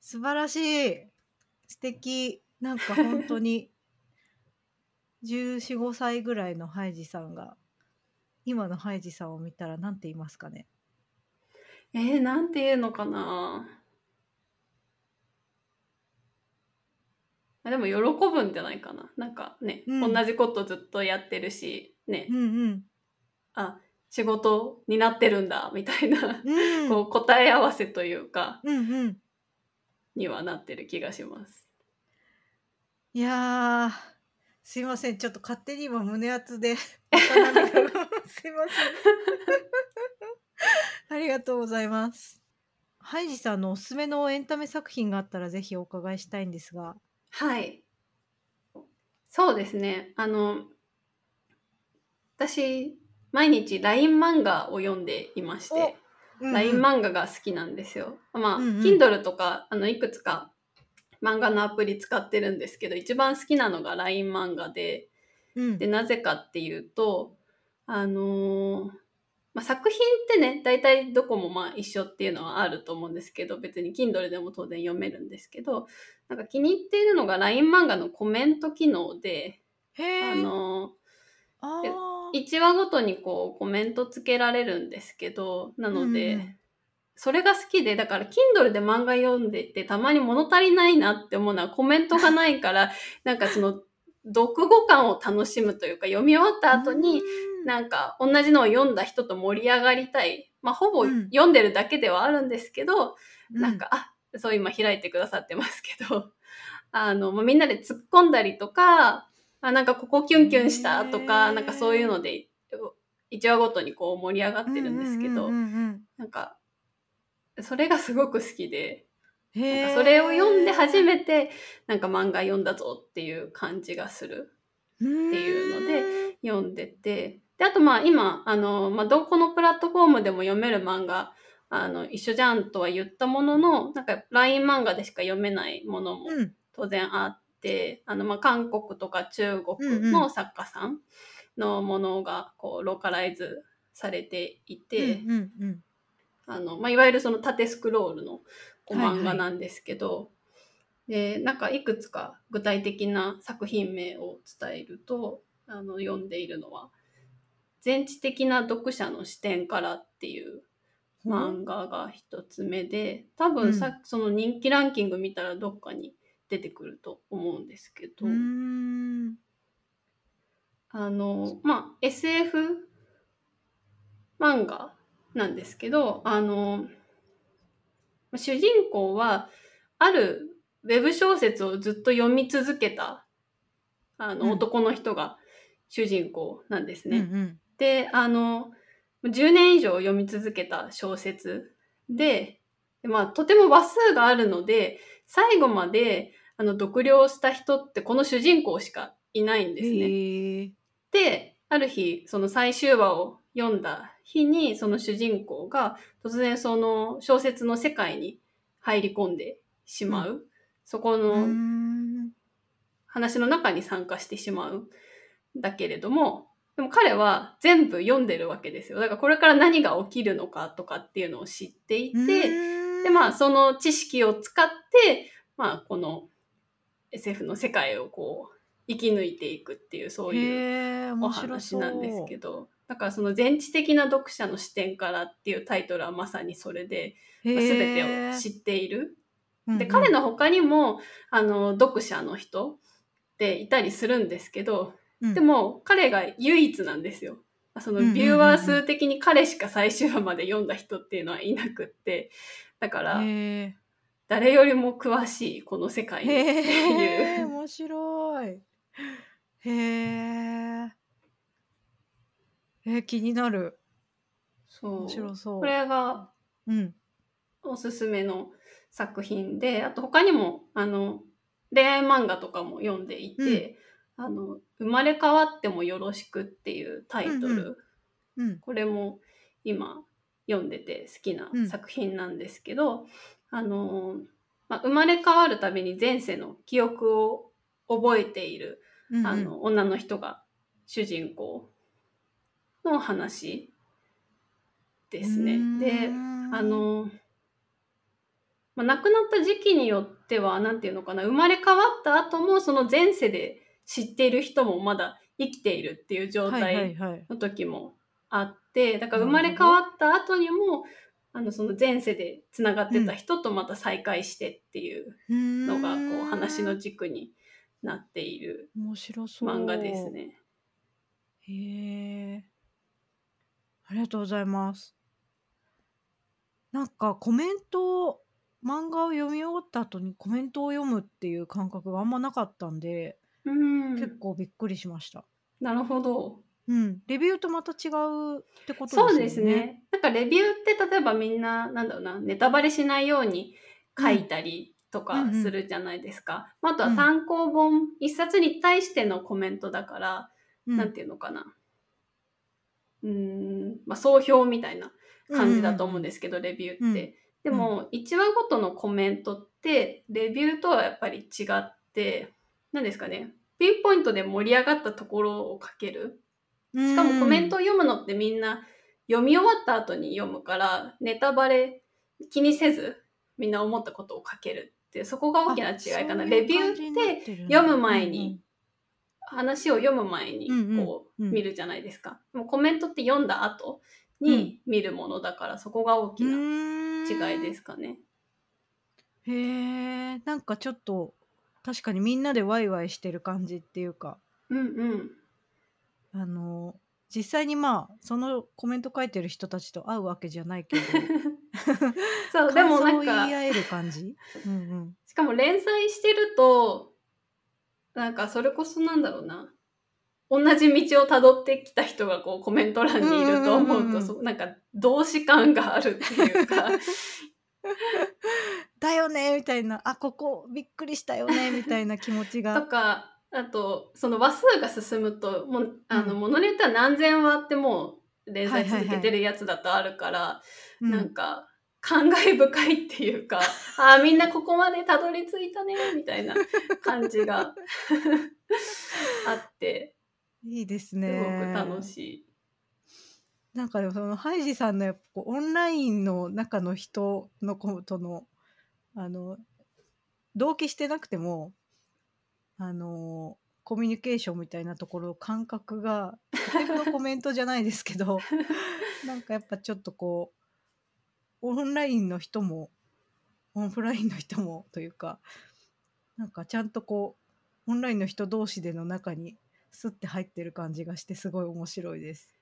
素晴らしい。素敵。なんか本当に [LAUGHS] 1415歳ぐらいのハイジさんが今のハイジさんを見たら何て言いますかね。えー、なんていうのかなでも喜ぶんじゃないかな。なんかね、うん。同じことずっとやってるし、ね、うんうん。あ、仕事になってるんだ、みたいな、うん。こう答え合わせというか、うんうん。にはなってる気がします。いやーすいません。ちょっと勝手に今胸熱で。[LAUGHS] すいません。ありがとうございます。ハイジさんのおすすめのエンタメ作品があったらぜひお伺いしたいんですがはい。そうですね。あの、私、毎日 LINE 漫画を読んでいまして、LINE 漫画が好きなんですよ。まあ、うんうん Kindle とか、あの、いくつか漫画のアプリ使ってるんですけど、一番好きなのが LINE 漫画で、うんで、なぜかっていうと、あのーまあ、作品ってね、大体どこもまあ一緒っていうのはあると思うんですけど、別に Kindle でも当然読めるんですけど、なんか気に入っているのが LINE 漫画のコメント機能で、あのーあー。1話ごとにこうコメントつけられるんですけど、なので、うんうんそれが好きで、だから Kindle で漫画読んでてたまに物足りないなって思うのはコメントがないから、[LAUGHS] なんかその読後感を楽しむというか読み終わった後に、うんなんか同じのを読んだ人と盛り上がりたい。まあほぼうん。読んでるだけではあるんですけど、うなんか、あ、そう今開いてくださってますけど、[LAUGHS] あの、まあ、みんなで突っ込んだりとか、あ、なんかここキュンキュンしたとへか、ー。なんかそういうので、一話ごとにこう盛り上がってるんですけど、なんか、それがすごく好きで、なんかそれを読んで初めて、なんか漫画読んだぞっていう感じがする。っていうので読んでて、で、あとまあ今、あの、まあどこのプラットフォームでも読める漫画、あの、一緒じゃんとは言ったものの、なんか LINE 漫画でしか読めないものもうん。当然あって、あの、まあ韓国とか中国の作家さんのものがこうローカライズされていて、うんうんうん。あの、まあ、いわゆるその縦スクロールの漫画なんですけど、で、なんかいくつか具体的な作品名を伝えると、あの、読んでいるのは、全知的な読者の視点からっていう漫画が一つ目で、多分さ、その人気ランキング見たらどっかに出てくると思うんですけど、あの、まあ、SF 漫画なんですけど、あの、主人公は、あるウェブ小説をずっと読み続けた、あうん。の、男の人が主人公なんですね。うんうんで、あの、10年以上読み続けた小説で、でまあ、とても話数があるので、最後まであの読了した人ってこの主人公しかいないんですね。で、ある日、その最終話を読んだ日に、その主人公が突然その小説の世界に入り込んでしまう。そこうーのん。話の中に参加してしまうんだけれども、でも彼は全部読んでるわけですよ。だからこれから何が起きるのかとかっていうのを知っていて、で、まあ、その知識を使って、まあ、この SF の世界をこう、生き抜いていくっていう、そういうお。話なんですけど、だからその全知的な読者の視点からっていうタイトルはまさにそれで、まあ、全てを知っている。で、彼の、の他にも、あの、読者の人っていたりするんですけど、うんで、も彼が唯一なんですよ。そのビューワー数的に彼しか最終話まで読んだ人っていうのはいなくって、だからへ誰よりも詳しいこの世界っていう。[LAUGHS] 面白い。へえ。え、気になる。そう面。白そう。これがうん。おすすめの作品で、あと他にも、あの、恋愛漫画とかも読んでいて、あの、生まれ変わってもよろしくっていうタイトル、うんううん。これも今読んでて好きなうん作品なんですけど、あの、まあ、生まれ変わるたびに前世の記憶を覚えている、うんうん。あの、女の人が主人公の話ですね。で、あ、の、まあ、亡くなった時期によっては、なんていうのかな、生まれ変わった後も、その前世で知っている人もまだ生きているっていう状態はい。の時もあって、だから生まれ変わった後にも、あの、その前世でつながってた人とまた再会してっていうのが、こう、話の軸になっている面白そう。漫画です。ね。へえ。ありがとうございます。なんかコメント漫画を読み終わった後にコメントを読むっていう感覚があんまなかったんで、うん。結構びっくりしました。なるほど。うん。レビューとまた違うってことそうですすね。なんかレビューって例えばみんな、なんだろうな、ネタバレしないように書いたりとかうんうんうんするじゃないですか。まああとはうん単行本一冊に対してのコメントだから、うんなんていうのかな。うーん、まあ総評みたいな感じだと思うんですけど、レビューって。うんでも、1話ごとのコメントって、レビューとはやっぱり違って、何ですかね、ピンポイントで盛り上がったところを書ける。うんしかもコメントを読むのってみんな読み終わった後に読むから、ネタバレ気にせずみんな思ったことを書けるってそこが大きな違いかな。レビューってて読む前に、話を読む前にこううん見るじゃないですか。でもコメントって読んだ後に見るものだから、そこが大きな違いですかね。へえなんかちょっと確かにみんなでワイワイしてる感じっていうか。うんうん。あの実際にまあそのコメント書いてる人たちと会うわけじゃないけど。[LAUGHS] そう、でもなん感想を言いか、合える感じ？うんうん。しかも連載してると、なんかそれこそなんだろうな。同じ道をたどってきた人がこうコメント欄にいると思うと、なんか同志感があるっていうか、[LAUGHS] [LAUGHS] だよねみたいな。あここびっくりしたよね [LAUGHS] みたいな気持ちとがか、あと、その話数が進むと、もう、あの、うん。ものによっては何千話ってもう連載はいはいはい続けてるやつだとあるから、うん。なんか、感慨深いっていうか、[LAUGHS] ああ、みんなここまでたどり着いたね、みたいな感じがあって、いいですすごねく楽しい。なんかでもそのハイジさんのやっぱこうオンラインの中の人の子とのあの同期してなくてもあのコミュニケーションみたいなところ感覚が SF のコメントじゃないですけど [LAUGHS] なんかやっぱちょっとこうオンラインの人もオフラインの人も [LAUGHS] というかなんかちゃんとこうオンラインの人同士での中にスッて入ってる感じがしてすごい面白いです。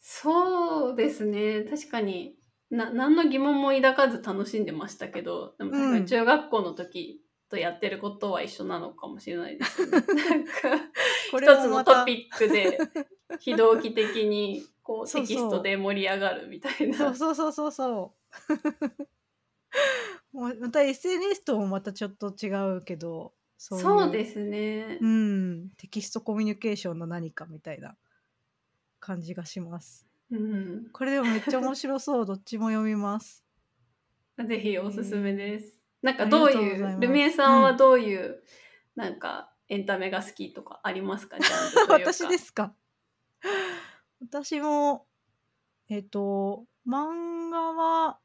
そうですね。確かに、な、何の疑問も抱かず楽しんでましたけど、でも確かうんに中学校の時とやってることは一緒なのかもしれないですね。[LAUGHS] なんか、こ一つのトピックで [LAUGHS] 非同期的にこうテキストで盛り上がるみたいな。そうそうそうそうそう。[LAUGHS] もうまた SNS ともまたちょっと違うけどそそう,、ういうですね。うんテキストコミュニケーションの何かみたいな感じがしますうん。これでもめっちゃ面白そうどっちも読みます [LAUGHS] ぜひおすすめです。なんかどういう、ルミエさんはどういう、なんかエンタメが好きとかありますか？うか。[LAUGHS] 私ですか？私もえっ、と漫画は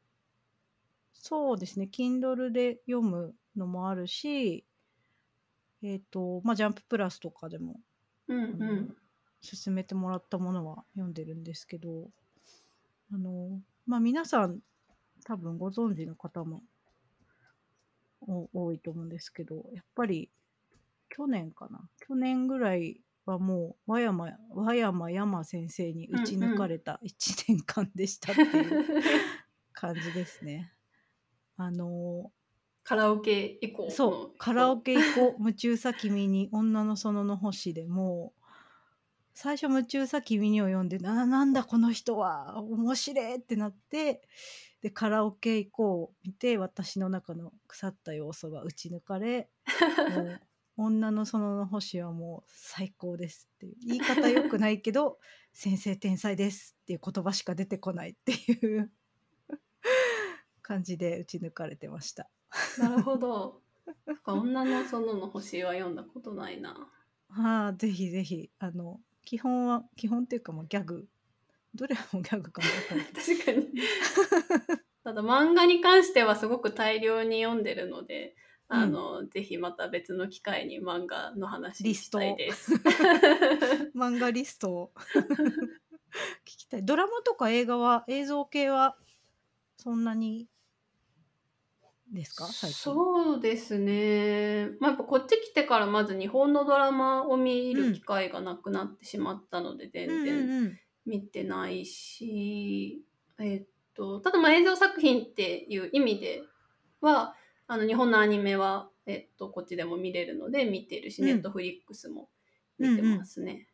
そうですね Kindle で読むのもあるしえっ、とまあジャンププラスとかでもうんうん。勧めてもらったものは読んでるんですけどあのまあ皆さん多分ご存知の方もお多いと思うんですけどやっぱり去年かな？去年ぐらいはもう和山和山山先生に打ち抜かれた1年間でしたっていう [LAUGHS] 感じですね。あのカラオケ以降。そうカラオケ行こう夢中さ君に女の園の星でもう最初夢中さ君にを読んでななんだこの人は面白いってなってでカラオケ行こうを見て私の中の腐った要素が打ち抜かれ [LAUGHS] 女の園の星はもう最高ですっていう言い方よくないけど [LAUGHS] 先生天才ですっていう言葉しか出てこないっていう [LAUGHS] 感じで打ち抜かれてました。なるほど。女の園の星は読んだことないな。はあ、ぜひぜひあの基本は基本っていうかもうギャグ。どれもギャグかも [LAUGHS] 確かに。[LAUGHS] ただ漫画に関してはすごく大量に読んでるので、あの、ぜひまた別の機会に漫画の話したいです。[LAUGHS] 漫画リストを。聞きたい。ドラマとか映画は映像系はそんなにですか？最近。そうですね。まあ、やっぱこっち来てからまず日本のドラマを見る機会がなくなってしまったので、全うん然うんうん見てないし、えっと、ただまあ映像作品っていう意味では、あの日本のアニメは、えっと、こっちでも見れるので見てるし、うん。ネットフリックスも見てますね。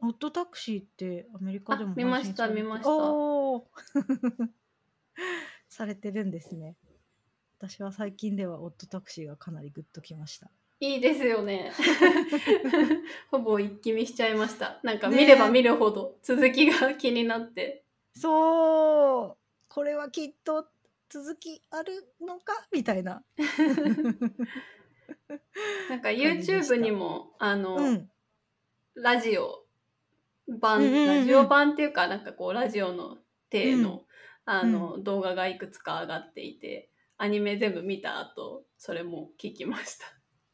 オットタクシーってアメリカでもあ見ました見ました。[LAUGHS] されてるんですね私は最近ではオットタクシーがかなりグッときました。いいですよね。[LAUGHS] ほぼ一気見しちゃいました。なんかね見れば見るほど続きが気になって。そう。これはきっと続きあるのか？みたいな。[LAUGHS] なんか YouTube にも、あの、うん。ラジオ版、うんうんうんラジオ版っていうか、なんかこう、ラジオの体の、うん。あの、動画がいくつか上がっていて、アニメ全部見た後、それも聞きました。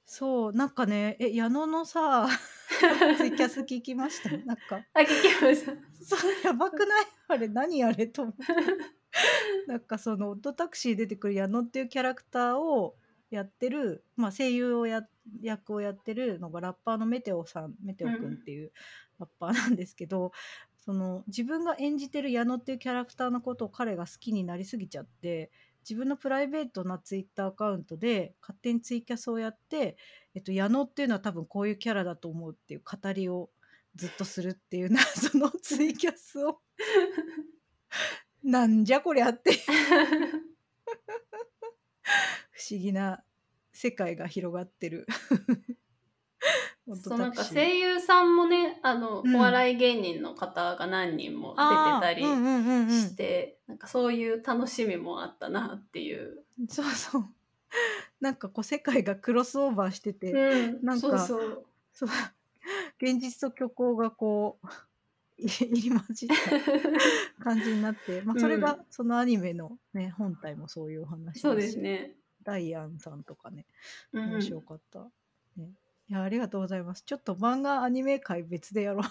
そうなんかねえ矢野のさ [LAUGHS] ツイキャス聞きました？なんか。あ、聞きました。そうやばくない？あれ何あれと思って。[LAUGHS] なんかそのオットタクシー出てくる矢野っていうキャラクターをやってる、まあ、声優をや役をやってるのがラッパーのメテオさんメテオくんっていうラッパーなんですけど、その自分が演じてる矢野っていうキャラクターのことを彼が好きになりすぎちゃって自分のプライベートなツイッターアカウントで勝手にツイキャスをやって、えっと、矢野っていうのは多分こういうキャラだと思うっていう語りをずっとするっていう [LAUGHS] 謎のツイキャスをなんじゃこりゃって [LAUGHS] 不思議な世界が広がってる。そうなんか声優さんもねあの、うん。お笑い芸人の方が何人も出てたりして、なんかそういう楽しみもあったなっていう。そうそう。[LAUGHS] なんかこう世界がクロスオーバーしてて、うん、なんかそうそう。そう現実と虚構がこうい [LAUGHS] 入り混じった感じになって、まあ、それがそのアニメの、ね本体もそういうお話だしそうですね。ダイアンさんとかねうん。面白かった、ね、いやありがとうございますちょっと漫画アニメ界別でやろう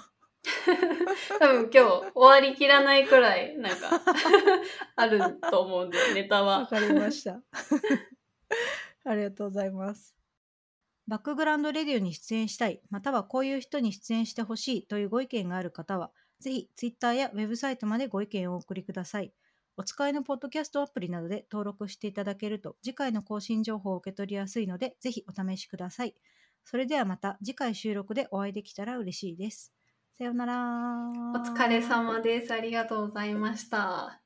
[LAUGHS] 多分今日終わりきらないくらいなんか [LAUGHS] あると思うんでネタは。わかりました。[LAUGHS] ありがとうございます。バックグラウンドレディオに出演したい、またはこういう人に出演してほしいというご意見がある方は、ぜひ Twitter やウェブサイトまでご意見をお送りください。お使いのポッドキャストアプリなどで登録していただけると、次回の更新情報を受け取りやすいので、ぜひお試しください。それではまた次回収録でお会いできたら嬉しいです。さようなら。お疲れ様です。ありがとうございました。